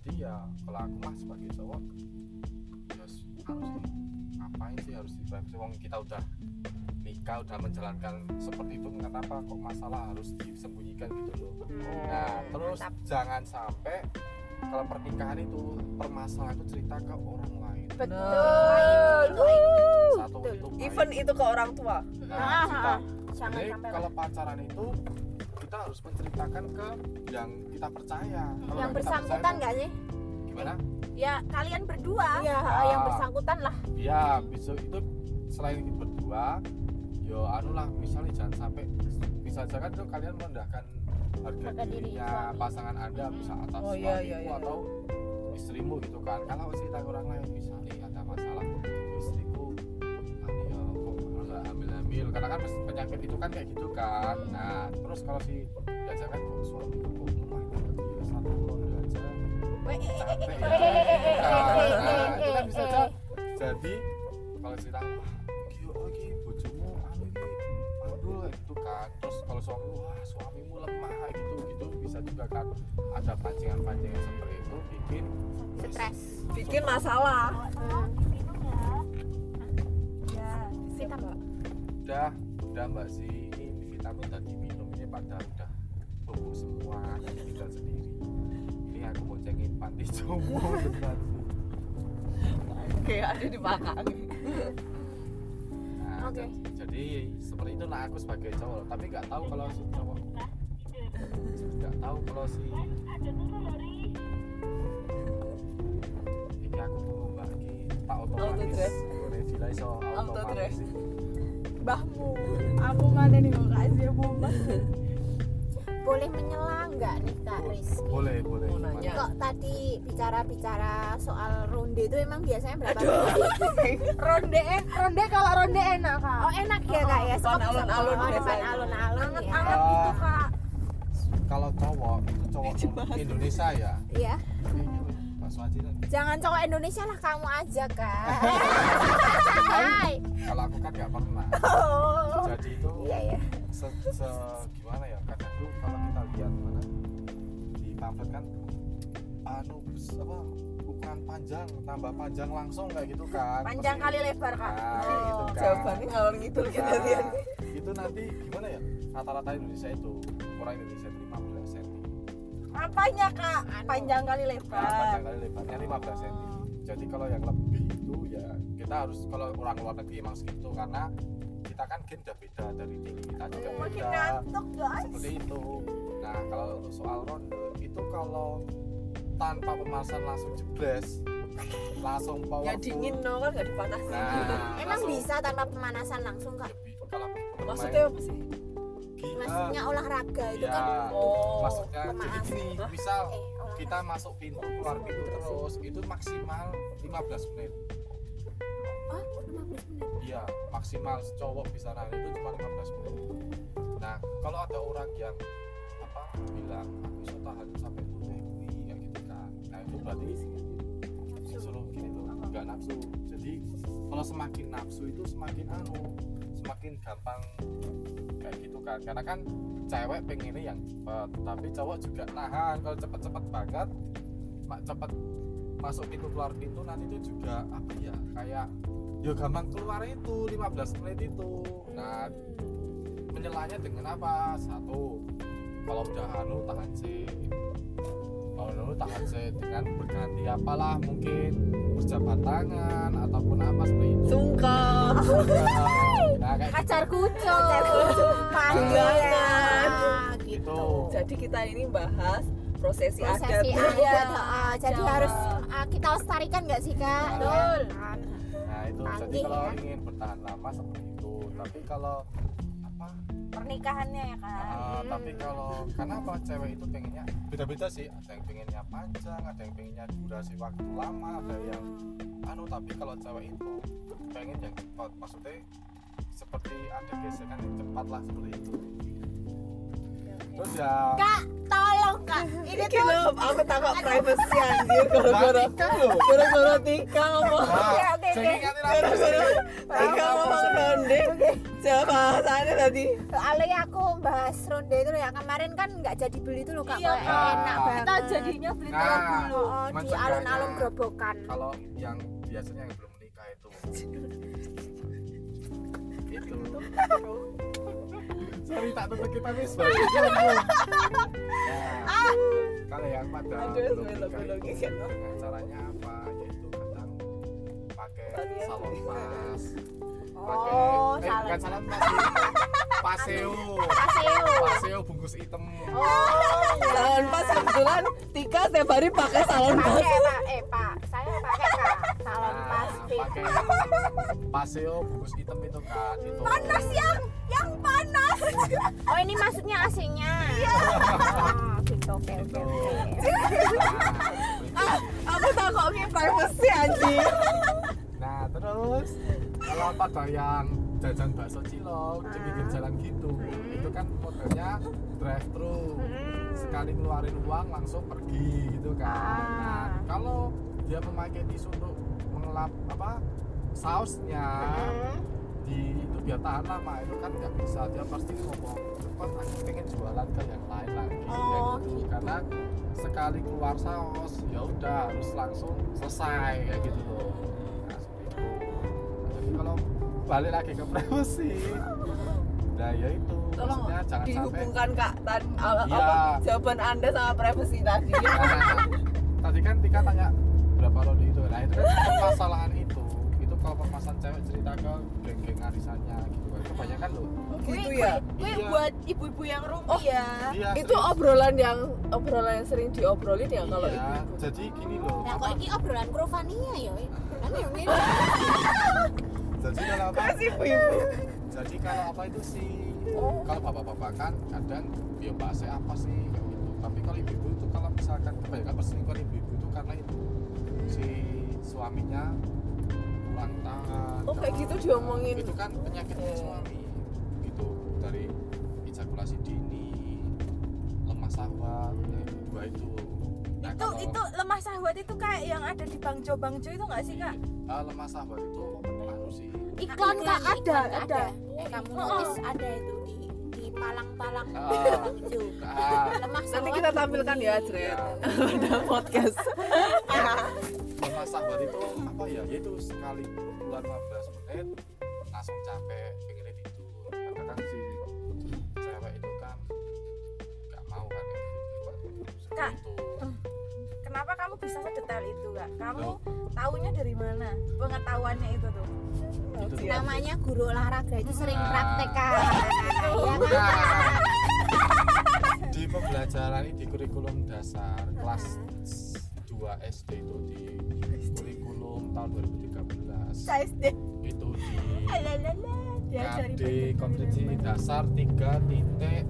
jadi ya kalau aku mah sebagai cowok ya harus ngapain sih harus dibantu wong kita udah nikah udah menjalankan seperti itu kenapa kok masalah harus disembunyikan gitu loh. Nah terus mantap. jangan sampai kalau pernikahan itu permasalahan itu cerita ke orang lain. Betul. Itu aib. satu itu even itu ke orang tua. Nah, Ah, kita ah, jangan jadi sampai kalau pacaran itu kita harus menceritakan ke yang kita percaya. Kalau yang bersangkutan nggak sih? Gimana? Ya kalian berdua. Iya Ah. yang bersangkutan lah. Ya bisa itu selain itu berdua yo anu lah misalnya jangan sampai bisa saja kan itu kalian merendahkan harga Harga diri dirinya suami. pasangan anda bisa atas Oh, suamimu iya, iya, iya. atau istrimu gitu kan. Kalau cerita ke orang lain misalnya ada masalah hamil-hamil karena kan penyakit itu kan kayak gitu kan. Nah terus kalau si kok lemah banget ya satu ronde aja eh, eh, eh, capek eh, ya. itu kan bisa aja jadi kalau cerita oh iki bojomu anu mandul kayak gitu kan. Terus kalau suami wah suamimu lemah gitu gitu bisa juga kan. Ada pancingan-pancingan seperti itu bikin stres. Bikin masalah. Ya. Kita udah udah mbak si ini vitamin tadi minum ini pada udah bubuk semua dan tinggal sendiri. Ini aku mau cengin panti depan <laughs> kayak ada di belakang. Nah, Oke. jadi, jadi seperti itu nah aku sebagai cowok. Tapi nggak tahu kalau si cowok nggak tahu kalau si ini aku tunggu mbak ini tak otomatis. So Autodress. otomatis ini. Mbahmu aku mana nih kok kasih bombas boleh menyela nggak nih kak Rizky boleh boleh. Nanya. kok tadi bicara-bicara soal ronde itu emang biasanya berapa <laughs> ronde en- ronde kalau ronde enak kak. Oh enak ya kak ya, depan Sok- alun-alun oh, depan alun-alun ya. anget-anget Ah. gitu kak. Kalau cowok itu cowok Indonesia ya. Iya. Jangan cowok Indonesia lah kamu aja kak. Hai. kalau aku kan nggak pernah Oh. jadi itu Iya ya. se, se- gimana ya kadang tuh kalau kita lihat mana di pamflet kan anu apa ukuran panjang tambah panjang langsung kayak gitu kan panjang Pasti- kali lebar kak nah, kayak gitu kan jawabannya ngalor ngidul kita Nah, lihat itu nanti gimana ya rata-rata Indonesia itu ukuran Indonesia itu 15 cm apanya kak? Anu. panjang kali nah, lebar. panjang kali lebarnya 15 cm. Jadi kalau yang lebih itu ya kita harus kalau orang luar negeri emang segitu karena kita kan gen udah beda dari tinggi kita juga makin beda. ngantuk guys. Seperti itu. Nah kalau untuk soal ronde itu kalau tanpa pemanasan langsung jebres langsung power ya dingin no kan nggak dipanasin nah <laughs> Emang langsung bisa tanpa pemanasan langsung kak? maksudnya apa sih gi- Maksudnya olahraga itu ya, kan. Oh. maksudnya jadi gini misal Eh, kita masuk pintu keluar pintu terus itu maksimal 15 menit Oh, 15 menit. iya maksimal cowok bisa nahan itu cuma 15 menit nah kalau ada orang yang apa bilang aku bisa tahan sampai tuh kayak gitu kan nah itu berarti disuruh gini tuh nggak nafsu jadi kalau semakin nafsu itu semakin anu semakin gampang kayak gitu kan karena kan cewek pengennya yang cepet tapi cowok juga nahan. Kalau cepet-cepet banget mak cepet masuk pintu keluar pintu nanti itu juga apa ya kayak ya gampang keluar itu 15 menit itu. Nah menyelanya dengan apa? Satu kalau udah anu tahan sih kalau dulu tahan sih dengan berganti apalah mungkin berjabat tangan ataupun apa seperti itu sungkem nah Kacar kucing. Itu. gitu. jadi kita ini bahas prosesi, Prosesi adat adat. <laughs> ah, jadi Jawa. harus ah, kita lestarikan nggak sih kak? Betul. Ya, kan? nah itu jadi kalau ya. ingin bertahan lama seperti itu tapi kalau apa pernikahannya ya kan Ah, tapi kalau kenapa cewek itu pengennya beda-beda sih. Ada yang pengennya panjang ada yang pengennya durasi waktu lama ada yang anu tapi kalau cewek itu pengen yang cepat. Maksudnya seperti ada gesekan yang cepat lah seperti itu terus ya kak tolong kak. Ini tuh lho, aku takut privacy anjir. Gara-gara gara-gara Tika ngomong Oke, oke, gara-gara Tika ngomong ronde Coba bahasannya tadi? Soalnya aku bahas ronde itu loh. Ya kemarin kan nggak jadi beli itu loh kak. Iya, enak Kita banget. Kita jadinya beli Nah. dulu. Oh, di alun-alun gerobokan kalau yang biasanya yang belum menikah itu. <laughs> Itu sorry tak tutup kita nih sebagai jomblo. nah, kalau yang pada Aduh, itu dengan caranya apa? Yaitu kadang pakai Kalian. salon pas. Oh pakai eh salah bukan salon pas. <laughs> paseo. Paseo. paseo bungkus hitam. Oh salon pas kebetulan Tika setiap hari pakai salon pas. Pak. Eh pak salon Nah, pas pakai <laughs> paseo bungkus hitam itu kan itu panas yang yang panas. Oh ini maksudnya AC-nya? Iya. Oh, gitu oke oke oke. Nah, aku takutnya privacy anjir Nah terus kalau pada yang jajan bakso cilok di pinggir jalan gitu, itu kan modelnya drive thru. Sekali ngeluarin uang langsung pergi gitu kan. Nah, kalau dia memakai tisu untuk mengelap apa sausnya di itu biar tahan lama. Itu kan nggak bisa dia pasti ngomong cepat aku pengen jualan ke yang lain lagi. Ya Oh, gitu. gitu. karena sekali keluar saus ya udah harus langsung selesai kayak gitu loh. Nah itu. Nah, jadi kalau balik lagi ke privacy nah ya itu. Tolong jangan sampai dihubungkan kak dan apa Iya. jawaban anda sama privacy tadi. Nah, tadi kan Tika tanya berapa rodi itu. Nah itu kan permasalahan itu. Itu kalau permasalahan cewek cerita ke geng-geng arisannya gitu kan. Kebanyakan loh gitu ya? gue Iya. buat ibu-ibu yang rumpi Oh, ya. iya itu serius. obrolan yang obrolan yang sering diobrolin ya kalau iya, ibu jadi gini loh Nah, kok ini obrolan Grovania ya? Kan yang ini. jadi kalau apa? Kasih ibu jadi kalau apa itu sih? Oh. kalau bapak-bapak kan kadang ya bahasa apa sih gitu. Tapi kalau ibu-ibu itu kalau misalkan kebanyakan perselingkuhan ibu-ibu itu karena itu si suaminya kurang tahan Oh, kayak gitu diomongin. itu kan penyakitnya Iya. suami gitu dari ejakulasi dini lemah sahwat ya, dua itu Nah, itu kalau- itu lemah sahwat itu kayak yang ada di bangjo bangjo itu nggak sih kak Ah, lemah sahwat itu anu sih Iklan kak ada, iklan, ada. ada. Eh, kamu Oh. notice ada itu palang-palang Ah. hijau. <laughs> ah, Lemah nanti kita tampilkan ya. Jret ya. ada <laughs> podcast lemah sahwat itu apa ya yaitu sekali bulan 15 menit langsung capek pengennya tidur kadang si cewek itu kan nggak mau kan gitu Seperti Kak. itu kenapa kamu bisa sedetail itu kak kamu tahunya dari mana pengetahuannya itu tuh Itu. Namanya guru olahraga itu sering Ah. praktek. <laughs> Iya kan? Nah, di pembelajaran ini di kurikulum dasar kelas 2 SD itu di kurikulum tahun 2013 KSD itu di KD kompetensi dasar 3 titik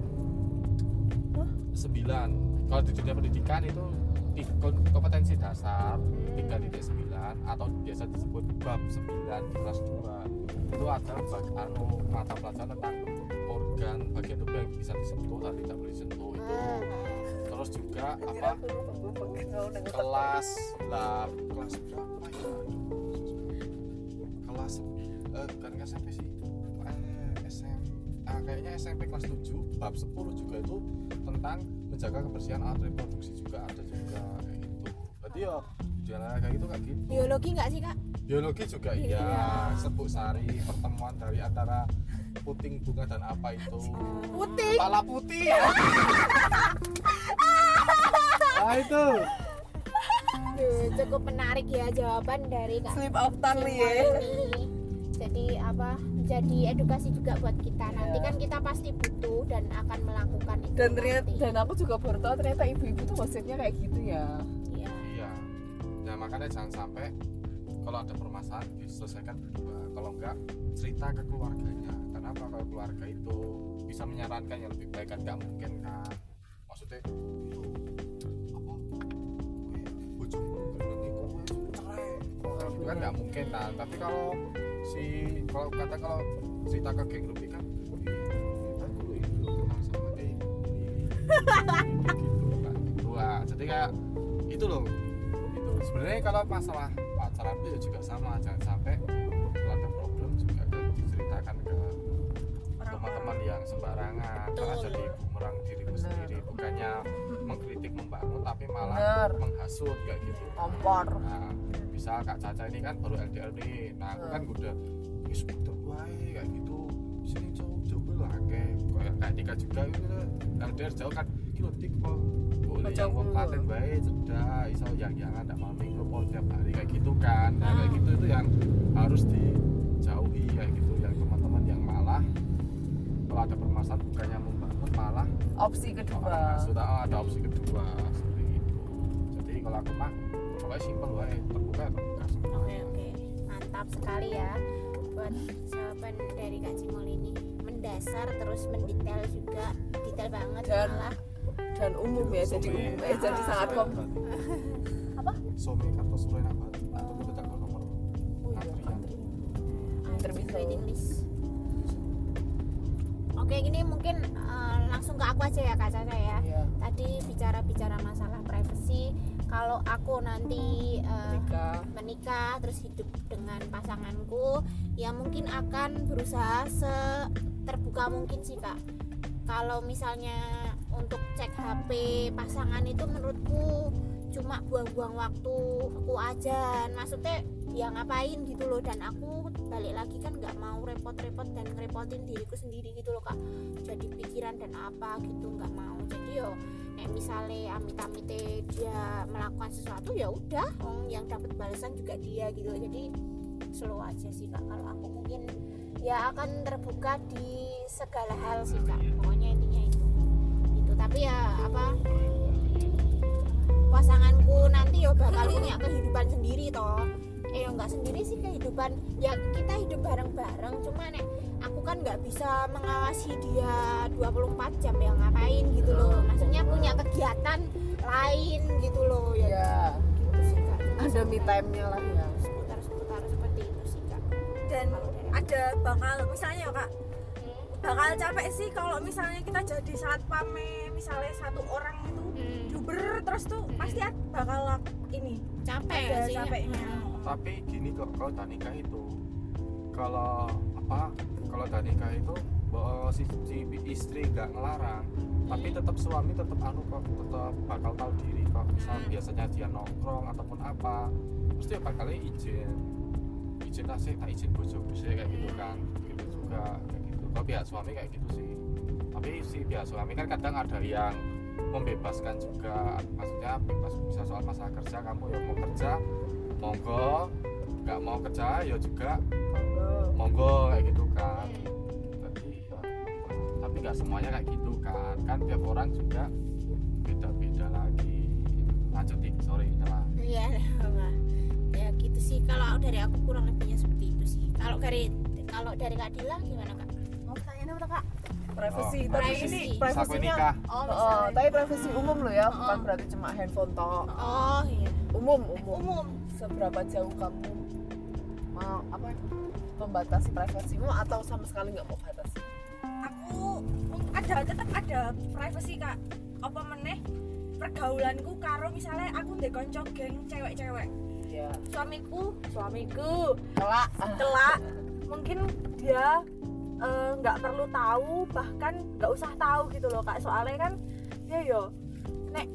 9 kalau di dunia pendidikan itu di kom- kompetensi dasar 3 titik 9 atau biasa disebut bab 9 di kelas 2 itu ada bag, anu, mata pelajaran tentang organ bagian tubuh yang bisa disentuh dan tidak boleh disentuh itu. Terus juga apa? kelas lah kelas berapa ya? Kelas eh, bukan SMP sih. Eh, SM ah, kayaknya SMP kelas 7 bab 10 juga itu tentang menjaga kebersihan alat reproduksi juga ada juga kayak gitu. Berarti ya jalan kayak gitu kayak gitu. Biologi nggak sih kak? biologi juga iya. Sebut sari pertemuan dari antara puting bunga dan apa itu. Putih kepala putih. <laughs> Ah itu. Duh, cukup menarik ya jawaban dari kak. slip of tongue ya. Jadi apa? Jadi edukasi juga buat kita. Nanti Iya. kan kita pasti butuh dan akan melakukan itu. dan ternyata nanti. dan aku juga baru tahu ternyata ibu-ibu tuh maksudnya kayak gitu ya Iya. iya nah makanya jangan sampai kalau ada permasalahan diselesaikan berdua kalau enggak cerita ke keluarganya karena apa kalau keluarga itu bisa menyarankan yang lebih baik kan nggak mungkin kan maksudnya itu gitu kan nggak mungkin kan tapi kalau si kalau kata kalau cerita ke geng Ruby kan "Ih, aku itu kenal sama dia ini gitu kan gitu lah jadi kayak itu loh. Itu. Sebenarnya kalau masalah pacaran itu juga sama jangan sampai kalau ada problem juga kan diceritakan ke teman-teman yang sembarangan karena jadi bumerang Bener. sendiri bukannya mengkritik membangun tapi malah Bener. menghasut kayak gitu. Kompor. nah misal kak Caca ini kan baru LDR nih nah aku kan udah wis wae kayak gitu. Sini jauh jauh lah kayak kayak Tika juga itu LDR jauh kan. Kilo tik kok boleh yang wong Klaten bae cedak iso yang jangan ndak mau pol tiap hari kayak gitu kan. Nah kayak gitu itu yang harus dijauhi kayak gitu. Yang teman-teman yang malah kalau ada permasalahan bukannya malah Opsi kedua. sudah ada opsi kedua seperti itu. Jadi kalau aku mah pokoknya simpel wae terbuka ya terbuka. Semua Oke oke, mantap sekali ya buat jawaban dari Kak Cimol ini. Mendasar terus mendetail juga. Detail banget Dan- malah. Dan umum ya, jadi umum ya, jadi sangat kom. <laughs> Apa? Some kata surai apa atau kita tak nomor. Oh iya, antrian Intermezzo. waiting list. Oke gini mungkin langsung ke aku aja ya Kak Caca ya. Iya. Tadi bicara-bicara masalah privacy, kalau aku nanti eh, Nikah. menikah terus hidup dengan pasanganku ya mungkin akan berusaha se terbuka mungkin sih kak kalau misalnya untuk cek HP pasangan itu menurutku cuma buang-buang waktu aku aja maksudnya ya ngapain gitu loh. Dan aku balik lagi kan nggak mau repot-repot dan ngerepotin diriku sendiri gitu loh kak. Jadi pikiran dan apa gitu nggak mau. Jadi yo nek misalnya amit-amite dia melakukan sesuatu ya udah yang dapat balasan juga dia gitu jadi slow aja sih kak. Kalau aku mungkin ya akan terbuka di segala hal sih kak. Pokoknya intinya itu. Itu tapi ya apa pasanganku nanti ya bakal punya kehidupan sendiri toh eh ya nggak sendiri sih kehidupan. Ya kita hidup bareng-bareng. Cuma nek aku kan nggak bisa mengawasi dia 24 jam ya ngapain gitu loh. Maksudnya punya kegiatan lain gitu loh ya. Iya. gitu sih kak. Ada me time-nya lah ya. seputar-seputar seperti itu sih kak. Dan ada bakal misalnya ya kak bakal capek sih kalau misalnya kita jadi satpame misalnya satu orang itu Hmm, duber terus tuh pasti ad- bakal ini capek ada sih capeknya tapi gini kok kalau udah nikah itu kalau apa kalau udah nikah itu bahwa si, si istri nggak ngelarang tapi tetap suami tetap anu kok tetap bakal tahu diri kok. Misal Hmm. biasanya dia nongkrong ataupun apa mesti bakalnya izin. Izin lah sih tak izin bojoku sih kayak gitu kan gitu juga kayak gitu. Kalau pihak suami kayak gitu sih? Tapi si pihak suami kan kadang ada yang membebaskan juga maksudnya bebas bisa soal masalah kerja kamu yang mau kerja monggo. Nggak mau kerja ya juga. Monggo. Kayak gitu kan. Jadi ya, tapi nggak semuanya kayak gitu kan. Kan tiap orang juga beda-beda lagi. Lanjut nih sorry nyala iya <laughs> ya gitu sih. Kalau dari aku kurang lebihnya seperti itu sih. Kalau dari kalau dari Kak Dila gimana kak? Mau tanya apa kak? Privacy, Oh, tapi privacy. ini privasinya oh Oh, tapi privasi umum loh ya, bukan Oh. berarti cuma handphone toh. oh iya. Umum, umum. umum Seberapa jauh kamu mau apa membatasi privasimu atau sama sekali nggak mau batasi? aku ada tetap ada privacy kak. Apa meneh? Pergaulanku karo misalnya aku ndek konco geng cewek-cewek. Ya, suamiku. Suamiku. Kelak. <laughs> telak mungkin dia eh, nggak perlu tahu bahkan nggak usah tahu gitu loh kak. Soalnya kan ya yo. Nek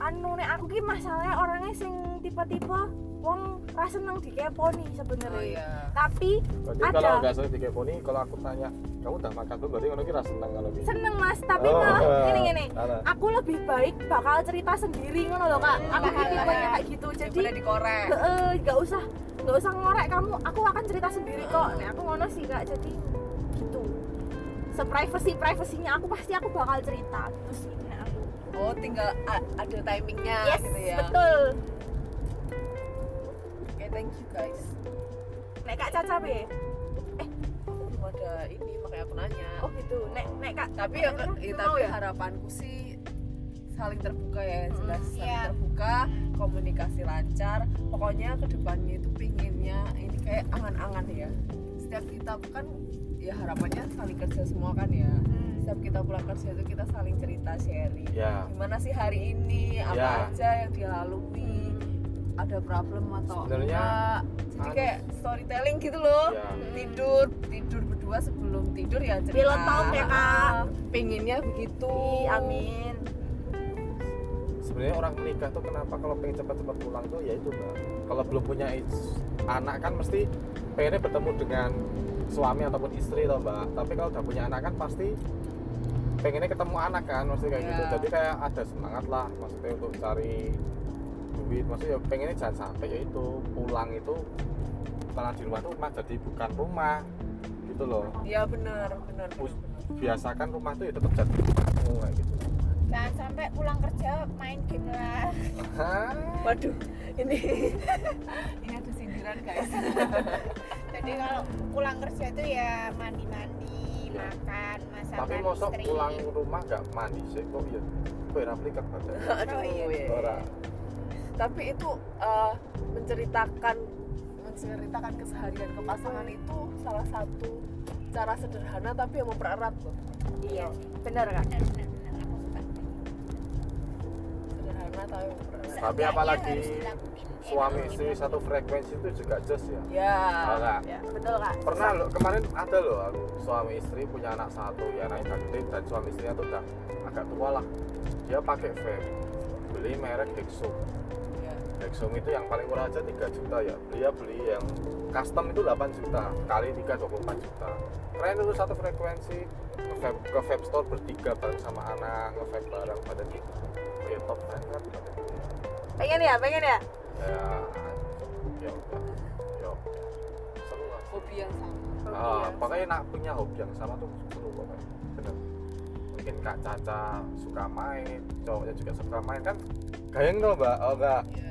anu nek aku ki masalahnya orangnya sing tipe-tipe wong rasa seneng dikeponi sebenarnya Oh iya. tapi Berarti Ada. kalau nggak sering dikeponi, kalau aku tanya, kamu udah makan tuh berarti kalau kira seneng kalau gitu. seneng mas tapi Oh, malah <laughs> iya. gini gini Salah. aku lebih baik bakal cerita sendiri ngono loh kak aku ki tipenya kayak gitu jadi Daripada dikorek. eh, nggak usah nggak usah ngorek kamu aku akan cerita sendiri kok nih aku ngono sih kak jadi gitu seprivacy privasinya aku pasti aku bakal cerita gitu sih nek aku Oh, tinggal ada timingnya yes gitu ya. betul thank you guys. nek kak Caca be Belum ada ini, makanya aku nanya oh gitu nek nek kak tapi ya, ya tapi ya? harapanku sih saling terbuka ya jelas saling Iya. terbuka komunikasi lancar pokoknya ke depannya itu pinginnya ini kayak angan-angan ya setiap kita kan ya harapannya saling kerja semua kan ya Hmm. setiap kita pulang kerja itu kita saling cerita sharing ya gimana sih hari ini apa Ya. aja yang dilalui ada problem atau Sebenarnya, enggak? Jadi kayak storytelling gitu loh. Ya tidur tidur berdua sebelum tidur ya cerita. Pilot talk ya, Kak. Ah, pengennya begitu. Ih, amin. Sebenarnya orang menikah tuh kenapa kalau pengen cepat-cepat pulang tuh? Ya itu mbak. Kalau belum punya anak kan mesti pengennya bertemu dengan suami ataupun istri loh mbak. Tapi kalau udah punya anak kan pasti pengennya ketemu anak kan maksudnya kayak gitu. Ya. jadi kayak ada semangat lah maksudnya untuk cari duit maksudnya ya pengennya jangan sampai ya itu pulang itu malah di rumah tuh rumah jadi bukan rumah gitu loh. Ya benar benar biasakan rumah tuh ya tetap jadi rumahmu kayak gitu. Jangan sampai pulang kerja main game lah. Waduh ini <laughs> ini ada sindiran guys. <laughs> Jadi kalau pulang kerja itu ya mandi-mandi makan masakan tapi mosok istri. pulang rumah gak mandi sih kok ya kok ya replika badan <laughs> aduh Oh, iya. iya. Tapi itu eh, menceritakan menceritakan keseharian ke pasangan itu salah satu cara sederhana tapi yang mempererat loh. Iya benar kak. Benar benar benar. Aku suka. Sederhana tapi mempererat. Tapi apalagi suami istri satu frekuensi itu juga jos ya. Ya Ora. ya betul kak. Pernah loh kemarin ada loh aku suami istri punya anak satu ya anaknya gede dan suami istrinya tuh udah agak tua lah. Dia pakai vape beli merek Hexum Hexum itu yang paling murah aja 3 juta ya. Dia beli yang custom itu 8 juta kali 3 24 juta. Keren itu satu frekuensi. Nge-vape ke vape store bertiga bareng sama anak nge-vape bareng pada di ya top banget pengen ya pengen ya? Ya ya udah ya. Seru lah. Hobi yang sama. Ah, pokoknya nak punya hobi yang sama tuh seru banget bener. Mungkin kak Caca suka main cowoknya juga suka main kan? Gayeng tuh mbak. Oh enggak ya.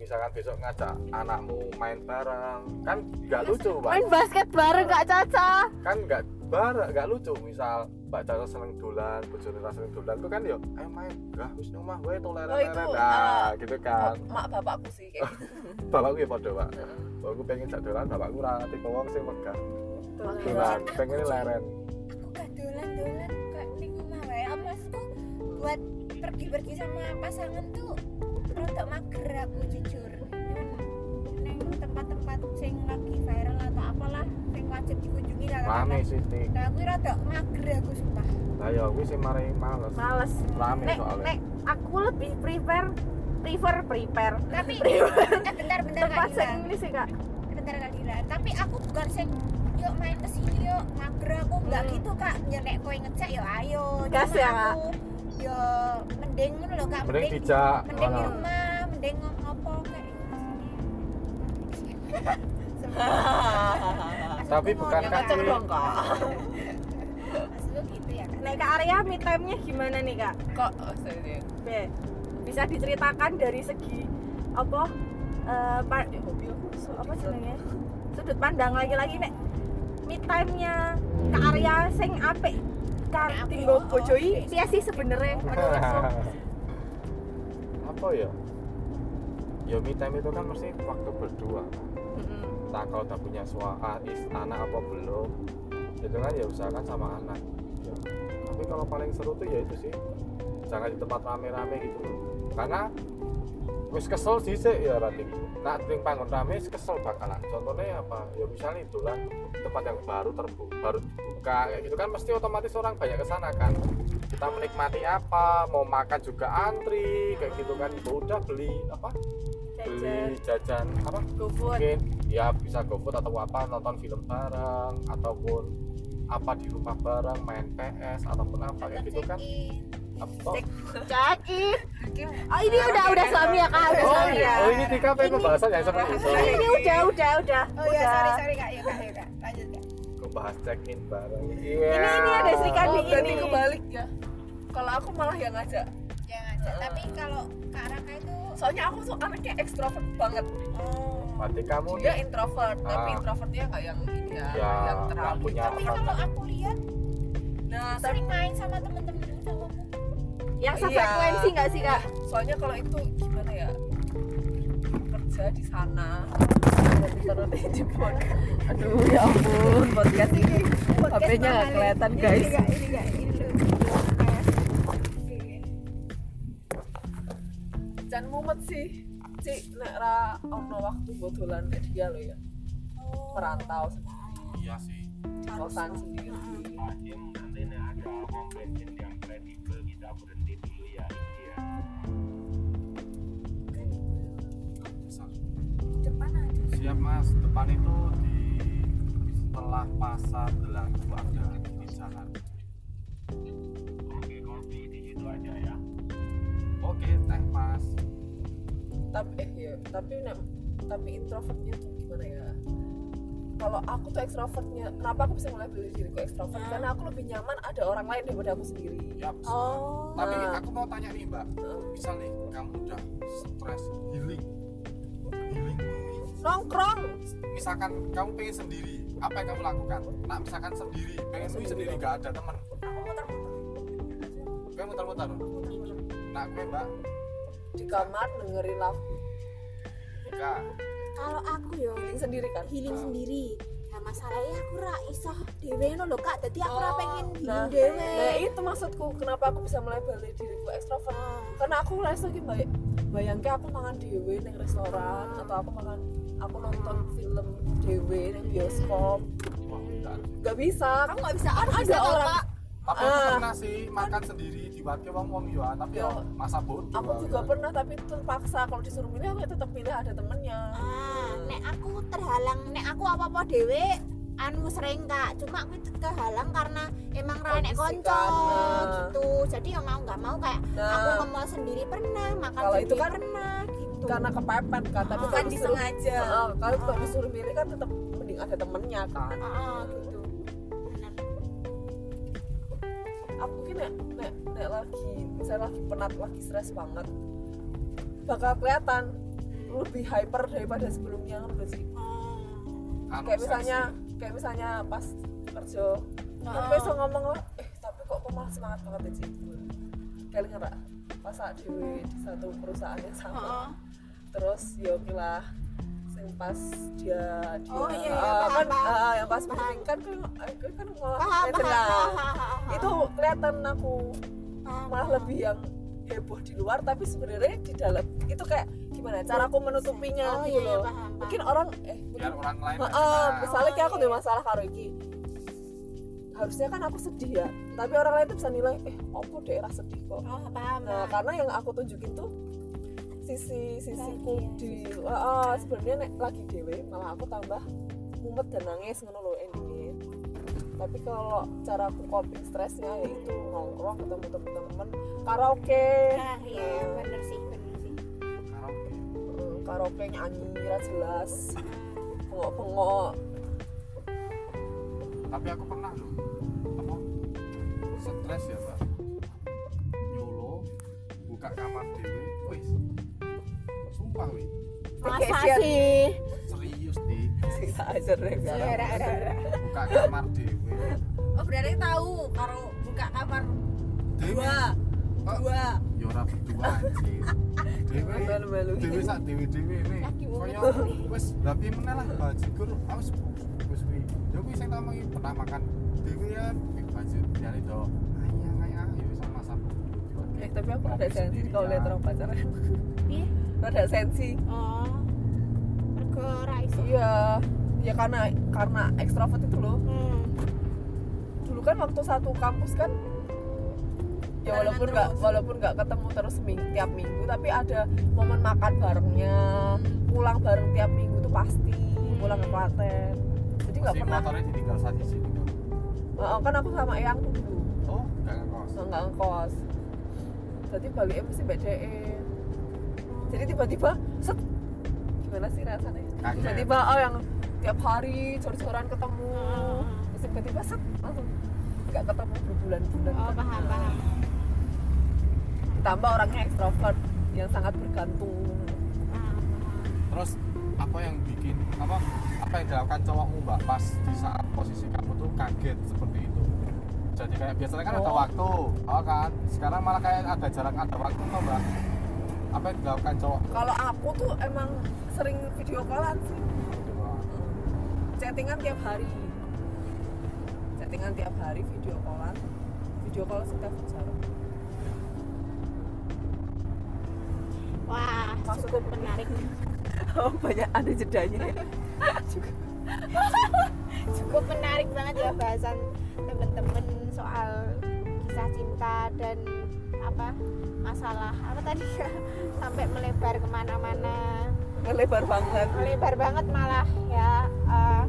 Misalkan besok ngajak anakmu main bareng. Kan nggak lucu mbak main basket bareng kak Caca. Kan nggak bareng nggak lucu. Misal mbak Caca seneng dolan bojone ra seneng dolan tuh kan yo ayo main. Gak wis nang omah wae to leren Oh, itu, nah ah, gitu kan. mak bapakku sih kayak <laughs> bapakku ya padha pak. Bapakku pengen jak dolan bapakku ra tipe wong sing megah. Dolan. Pengen leren. Aku gak dolan-dolan kayak ning omah wae. Apa maksudku buat pergi-pergi sama pasangan tuh rada mager aku jujur. Neng tempat-tempat sing lagi viral atau apalah sing wajib dikunjungi lah rame sih tik. Nah aku rada mager aku sumpah. Lah ya aku sih mari males. Males. Rame nek soalnya. nek aku lebih prefer prefer prepare tapi <laughs> eh, bentar bentar tempat sing ini sih kak. Bentar Kak Dila tapi aku bukan sing yuk main ke sini yuk mager aku. Nggak Hmm. gitu kak. Ya nek kowe ngecek ya ayo Gas ya, Kak? aku ya mending ngono lho kak. Mending dijak mending di rumah mending ngopo kayak <laughs> Tapi bukan kaki. dong kak Maksudku <laughs> gitu ya kak. Nek kak Arya me time-nya gimana nih kak? Kok oh, sorry. Be, bisa diceritakan dari segi apa eh, Ya, aku apa jenenge? Sudut pandang lagi-lagi nek me time-nya Kak Arya sing apik kan oke. piye sih sebenarnya <laughs> apa ya? Ya me time itu kan mesti waktu berdua. Entah kau udah punya suami anak apa belum itu kan ya usahakan sama anak. Ya. tapi kalau paling seru tuh ya itu sih. Jangan di tempat rame-rame gitu karena wis kesel sih sih ya berarti. Nah ting panggon rame kesel bakalan. Contohnya apa? Ya misalnya itu lah tempat yang baru terbuka baru dibuka kayak gitu kan mesti otomatis orang banyak ke sana kan. Kita menikmati apa mau makan juga antri kayak gitu kan. Udah beli apa? Beli jajan apa? GoFood. Mungkin ya bisa GoFood atau apa nonton film bareng ataupun apa di rumah bareng main PS ataupun apa kayak gitu kan? Apa check in. Oh ini udah udah suami ya kak? Udah oh, suami ya? Oh ini tika pengen pembahasan? Yang seperti itu. Ini udah udah udah. Oh iya udah. sorry sorry kak. Ya kak ya kak. Lanjut kak. Bahas check in bareng? Ini ini ada Sri oh, Kandi berarti ini. kebalik ya? Kalau aku malah yang ngajak. Jangan ngajak. Tapi kalau kak Raka itu soalnya aku tuh anaknya ekstrovert banget. Oh berarti kamu dia nih introvert tapi Ah. introvertnya nggak yang ini ya, Ya, yang terlalu punya tapi kalau aku lihat nah tapi sering main sama temen-temen sama yang Iya. sefrekuensi nggak sih kak? Soalnya kalau itu gimana ya? Kerja di sana. Terus di podcast aduh ya ampun. Podcast ini HP-nya nggak kelihatan guys. ini enggak ini enggak ini loh jangan mumet sih Cik, nek ra ono waktu buat dolan kayak dia loh ya. Merantau sendiri iya sih. Kosan sendiri Hakim nanti nih ada pom bensin yang kredibel kita berhenti dulu ya ya Besar. depan ada. Siap mas. Depan itu di setelah pasar Delagu ada di jalan oke kopi di situ aja ya. Oke teh mas tapi eh ya tapi nek tapi introvertnya tuh gimana ya? Kalau aku tuh extrovertnya kenapa aku bisa mulai beli diriku extrovert? Karena aku lebih nyaman ada orang lain daripada aku sendiri. Ya oh. Tapi Nah. aku mau tanya nih mbak. Heeh. misal nih kamu udah stres healing healing nongkrong. Misalkan kamu pengen sendiri apa yang kamu lakukan? Nah misalkan sendiri pengen sendiri, sendiri gak ada teman. Kamu muter-muter. Nah gue mbak di kamar dengerin lagu Ika kalau aku yo healing sendiri kan? healing sendiri. Nah masalahnya aku ra iso dewe no lho kak. Jadi aku ra Oh, pengen nah, healing dewe nah itu maksudku kenapa aku bisa mulai balik diriku extrovert Ah. karena aku rasa lagi baik bayangke aku makan dewe neng restoran atau aku makan aku nonton film dewe neng bioskop. Nggak bisa. Kamu nggak bisa. Aku ada bisa orang Kak. Tapi aku Ah. pernah sih makan sendiri di warga wong wong ya tapi ya Ya. masa bodoh aku juga pernah tapi itu terpaksa. Kalau disuruh milih aku tetap pilih ada temennya. Ah nek aku terhalang nek aku apa apa dewe anu sering kak. Cuma aku itu kehalang karena emang ra nek konco nah. gitu. Jadi ya mau nggak mau kayak Nah. aku ke mall sendiri pernah makan Kalau sendiri itu kan pernah gitu. karena kepepet kan. Tapi Ah. kan disengaja. Ah, kalau kalau disuruh milih kan tetap mending ada temennya kan. Ah, ah, gitu nek nek nek lagi misalnya lagi penat lagi stres banget bakal kelihatan lebih hyper daripada sebelumnya kan sih? Anu, kayak misalnya sensi. kayak misalnya pas kerja kan Oh. besok ngomong lah eh tapi kok aku malah semangat banget ya sih kayak nggak pas saat di, di satu perusahaan yang sama. Oh, terus ya oke lah sing pas dia dia Oh, iya, iya, paham, kan paham. ah, yang pas Paham. briefing kan kan aku kan malah paham kayak paham paham, paham, itu kelihatan aku paham, malah paham. lebih yang heboh di luar tapi sebenarnya di dalam itu kayak gimana cara aku menutupinya oh gitu iya iya loh paham paham. mungkin orang eh biar orang lain kenal. misalnya kayak aku Oh, ada iya. masalah karo iki harusnya kan aku sedih ya tapi orang lain tuh bisa nilai eh apa daerah sedih kok oh paham nah paham. karena yang aku tunjukin tuh sisi sisiku Bahagia, di sisi- ah, sebenarnya nek lagi dewe malah aku tambah mumet dan nangis ngono loh endingnya tapi kalau cara aku coping stresnya yaitu nongkrong ketemu temen-temen karaoke. Nah iya bener sih bener sih. Karaoke. Hmm, karaoke nyanyi ra jelas. Bengok-bengok. Tapi aku pernah loh apa stres ya mbak sih? Serius deh Iya, iya, iya. buka kamar dewe oh berarti tahu kalau buka kamar dua Oh, dua. Ya ora berdua anjir dewe dewe sak dewe dewe nih Lagi mumet. kaya wis tapi meneh lah bajigur aku wis wi ya kuwi sing tak omongi pernah makan dewe ya kuwi bajir dia itu ayang ayang ya wis sama sama eh tapi aku ada sensi kalau lihat orang pacaran. Piye? ada sensi. Oh mergo ra iso iya. Ya karena karena ekstrovert itu loh. Hmm. dulu kan waktu satu kampus kan ya walaupun nggak walaupun nggak ketemu terus ming, tiap minggu tapi ada momen makan barengnya. Pulang bareng tiap minggu tuh pasti. Pulang ke Klaten. Jadi nggak pernah. motornya ditinggal saat di sini kan kan aku sama Eyang tuh dulu. Oh enggak ngekos. Nggak nggak ngekos. Jadi baliknya mesti BDE jadi tiba-tiba set. Gimana sih rasanya. Tiba-tiba oh yang tiap hari cor-coran ketemu. Terus tiba-tiba set langsung nggak ketemu berbulan-bulan. Oh paham paham. Ditambah orangnya ekstrovert yang sangat bergantung. Paham. terus apa yang bikin apa apa yang dilakukan cowokmu mbak pas di saat posisi kamu tuh kaget seperti itu? Jadi kayak biasanya kan ada Oh. waktu oh kan? Sekarang malah kayak ada jarak ada waktu mbak apa yang dilakukan cowok kalau aku tuh emang sering video callan sih. Chattingan tiap hari. Chattingan tiap hari video callan. Video call setiap jam. Wah, cukup menarik. <laughs> oh banyak ada jedanya ya. <laughs> Cukup menarik banget ya bahasan temen-temen soal kisah cinta dan apa masalah apa tadi? Ya <laughs> sampai melebar ke mana-mana. Lebar banget. Melebar banget malah ya eh,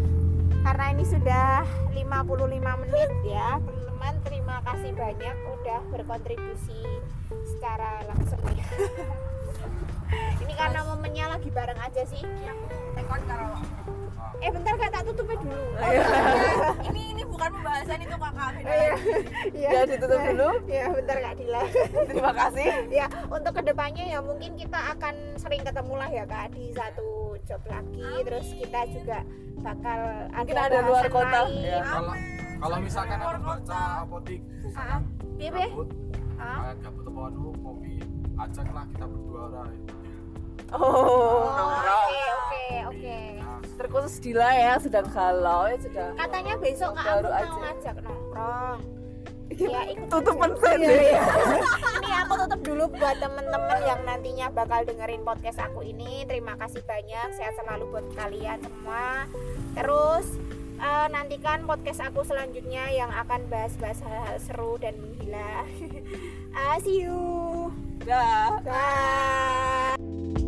karena ini sudah 55 menit ya. Teman-teman terima kasih banyak udah berkontribusi secara langsung. Ya <laughs> ini karena momennya lagi bareng aja sih. Tekon karo eh bentar kak tak tutupnya dulu <laughs> ini ini bukan pembahasan itu kakak beda Iya. Iya. Ya, ditutup dulu. ya bentar kak Dila terima kasih ya untuk ke depannya ya mungkin kita akan sering ketemu lah ya kak di satu job lagi terus kita juga bakal Mungkin ada ada luar kota, lain. ya. kalau kalau misalkan aku baca apotik Ah, piye, piye? gabut Ah. gabut kopi ajaklah kita berdua lah oh. Oh, nongkrong. Oke oke oke. Terkhusus Dila ya sedang galau ya sudah katanya besok kak mau aja. ngajak nongkrong. Ya ikut tutup aja. pensen Iya, deh iya. ini aku tutup dulu buat temen-temen yang nantinya bakal dengerin podcast aku ini. Terima kasih banyak sehat selalu buat kalian semua. Terus eh, nantikan podcast aku selanjutnya yang akan bahas-bahas hal-hal seru dan menggila. Ah, <laughs> see you. Dah. Bye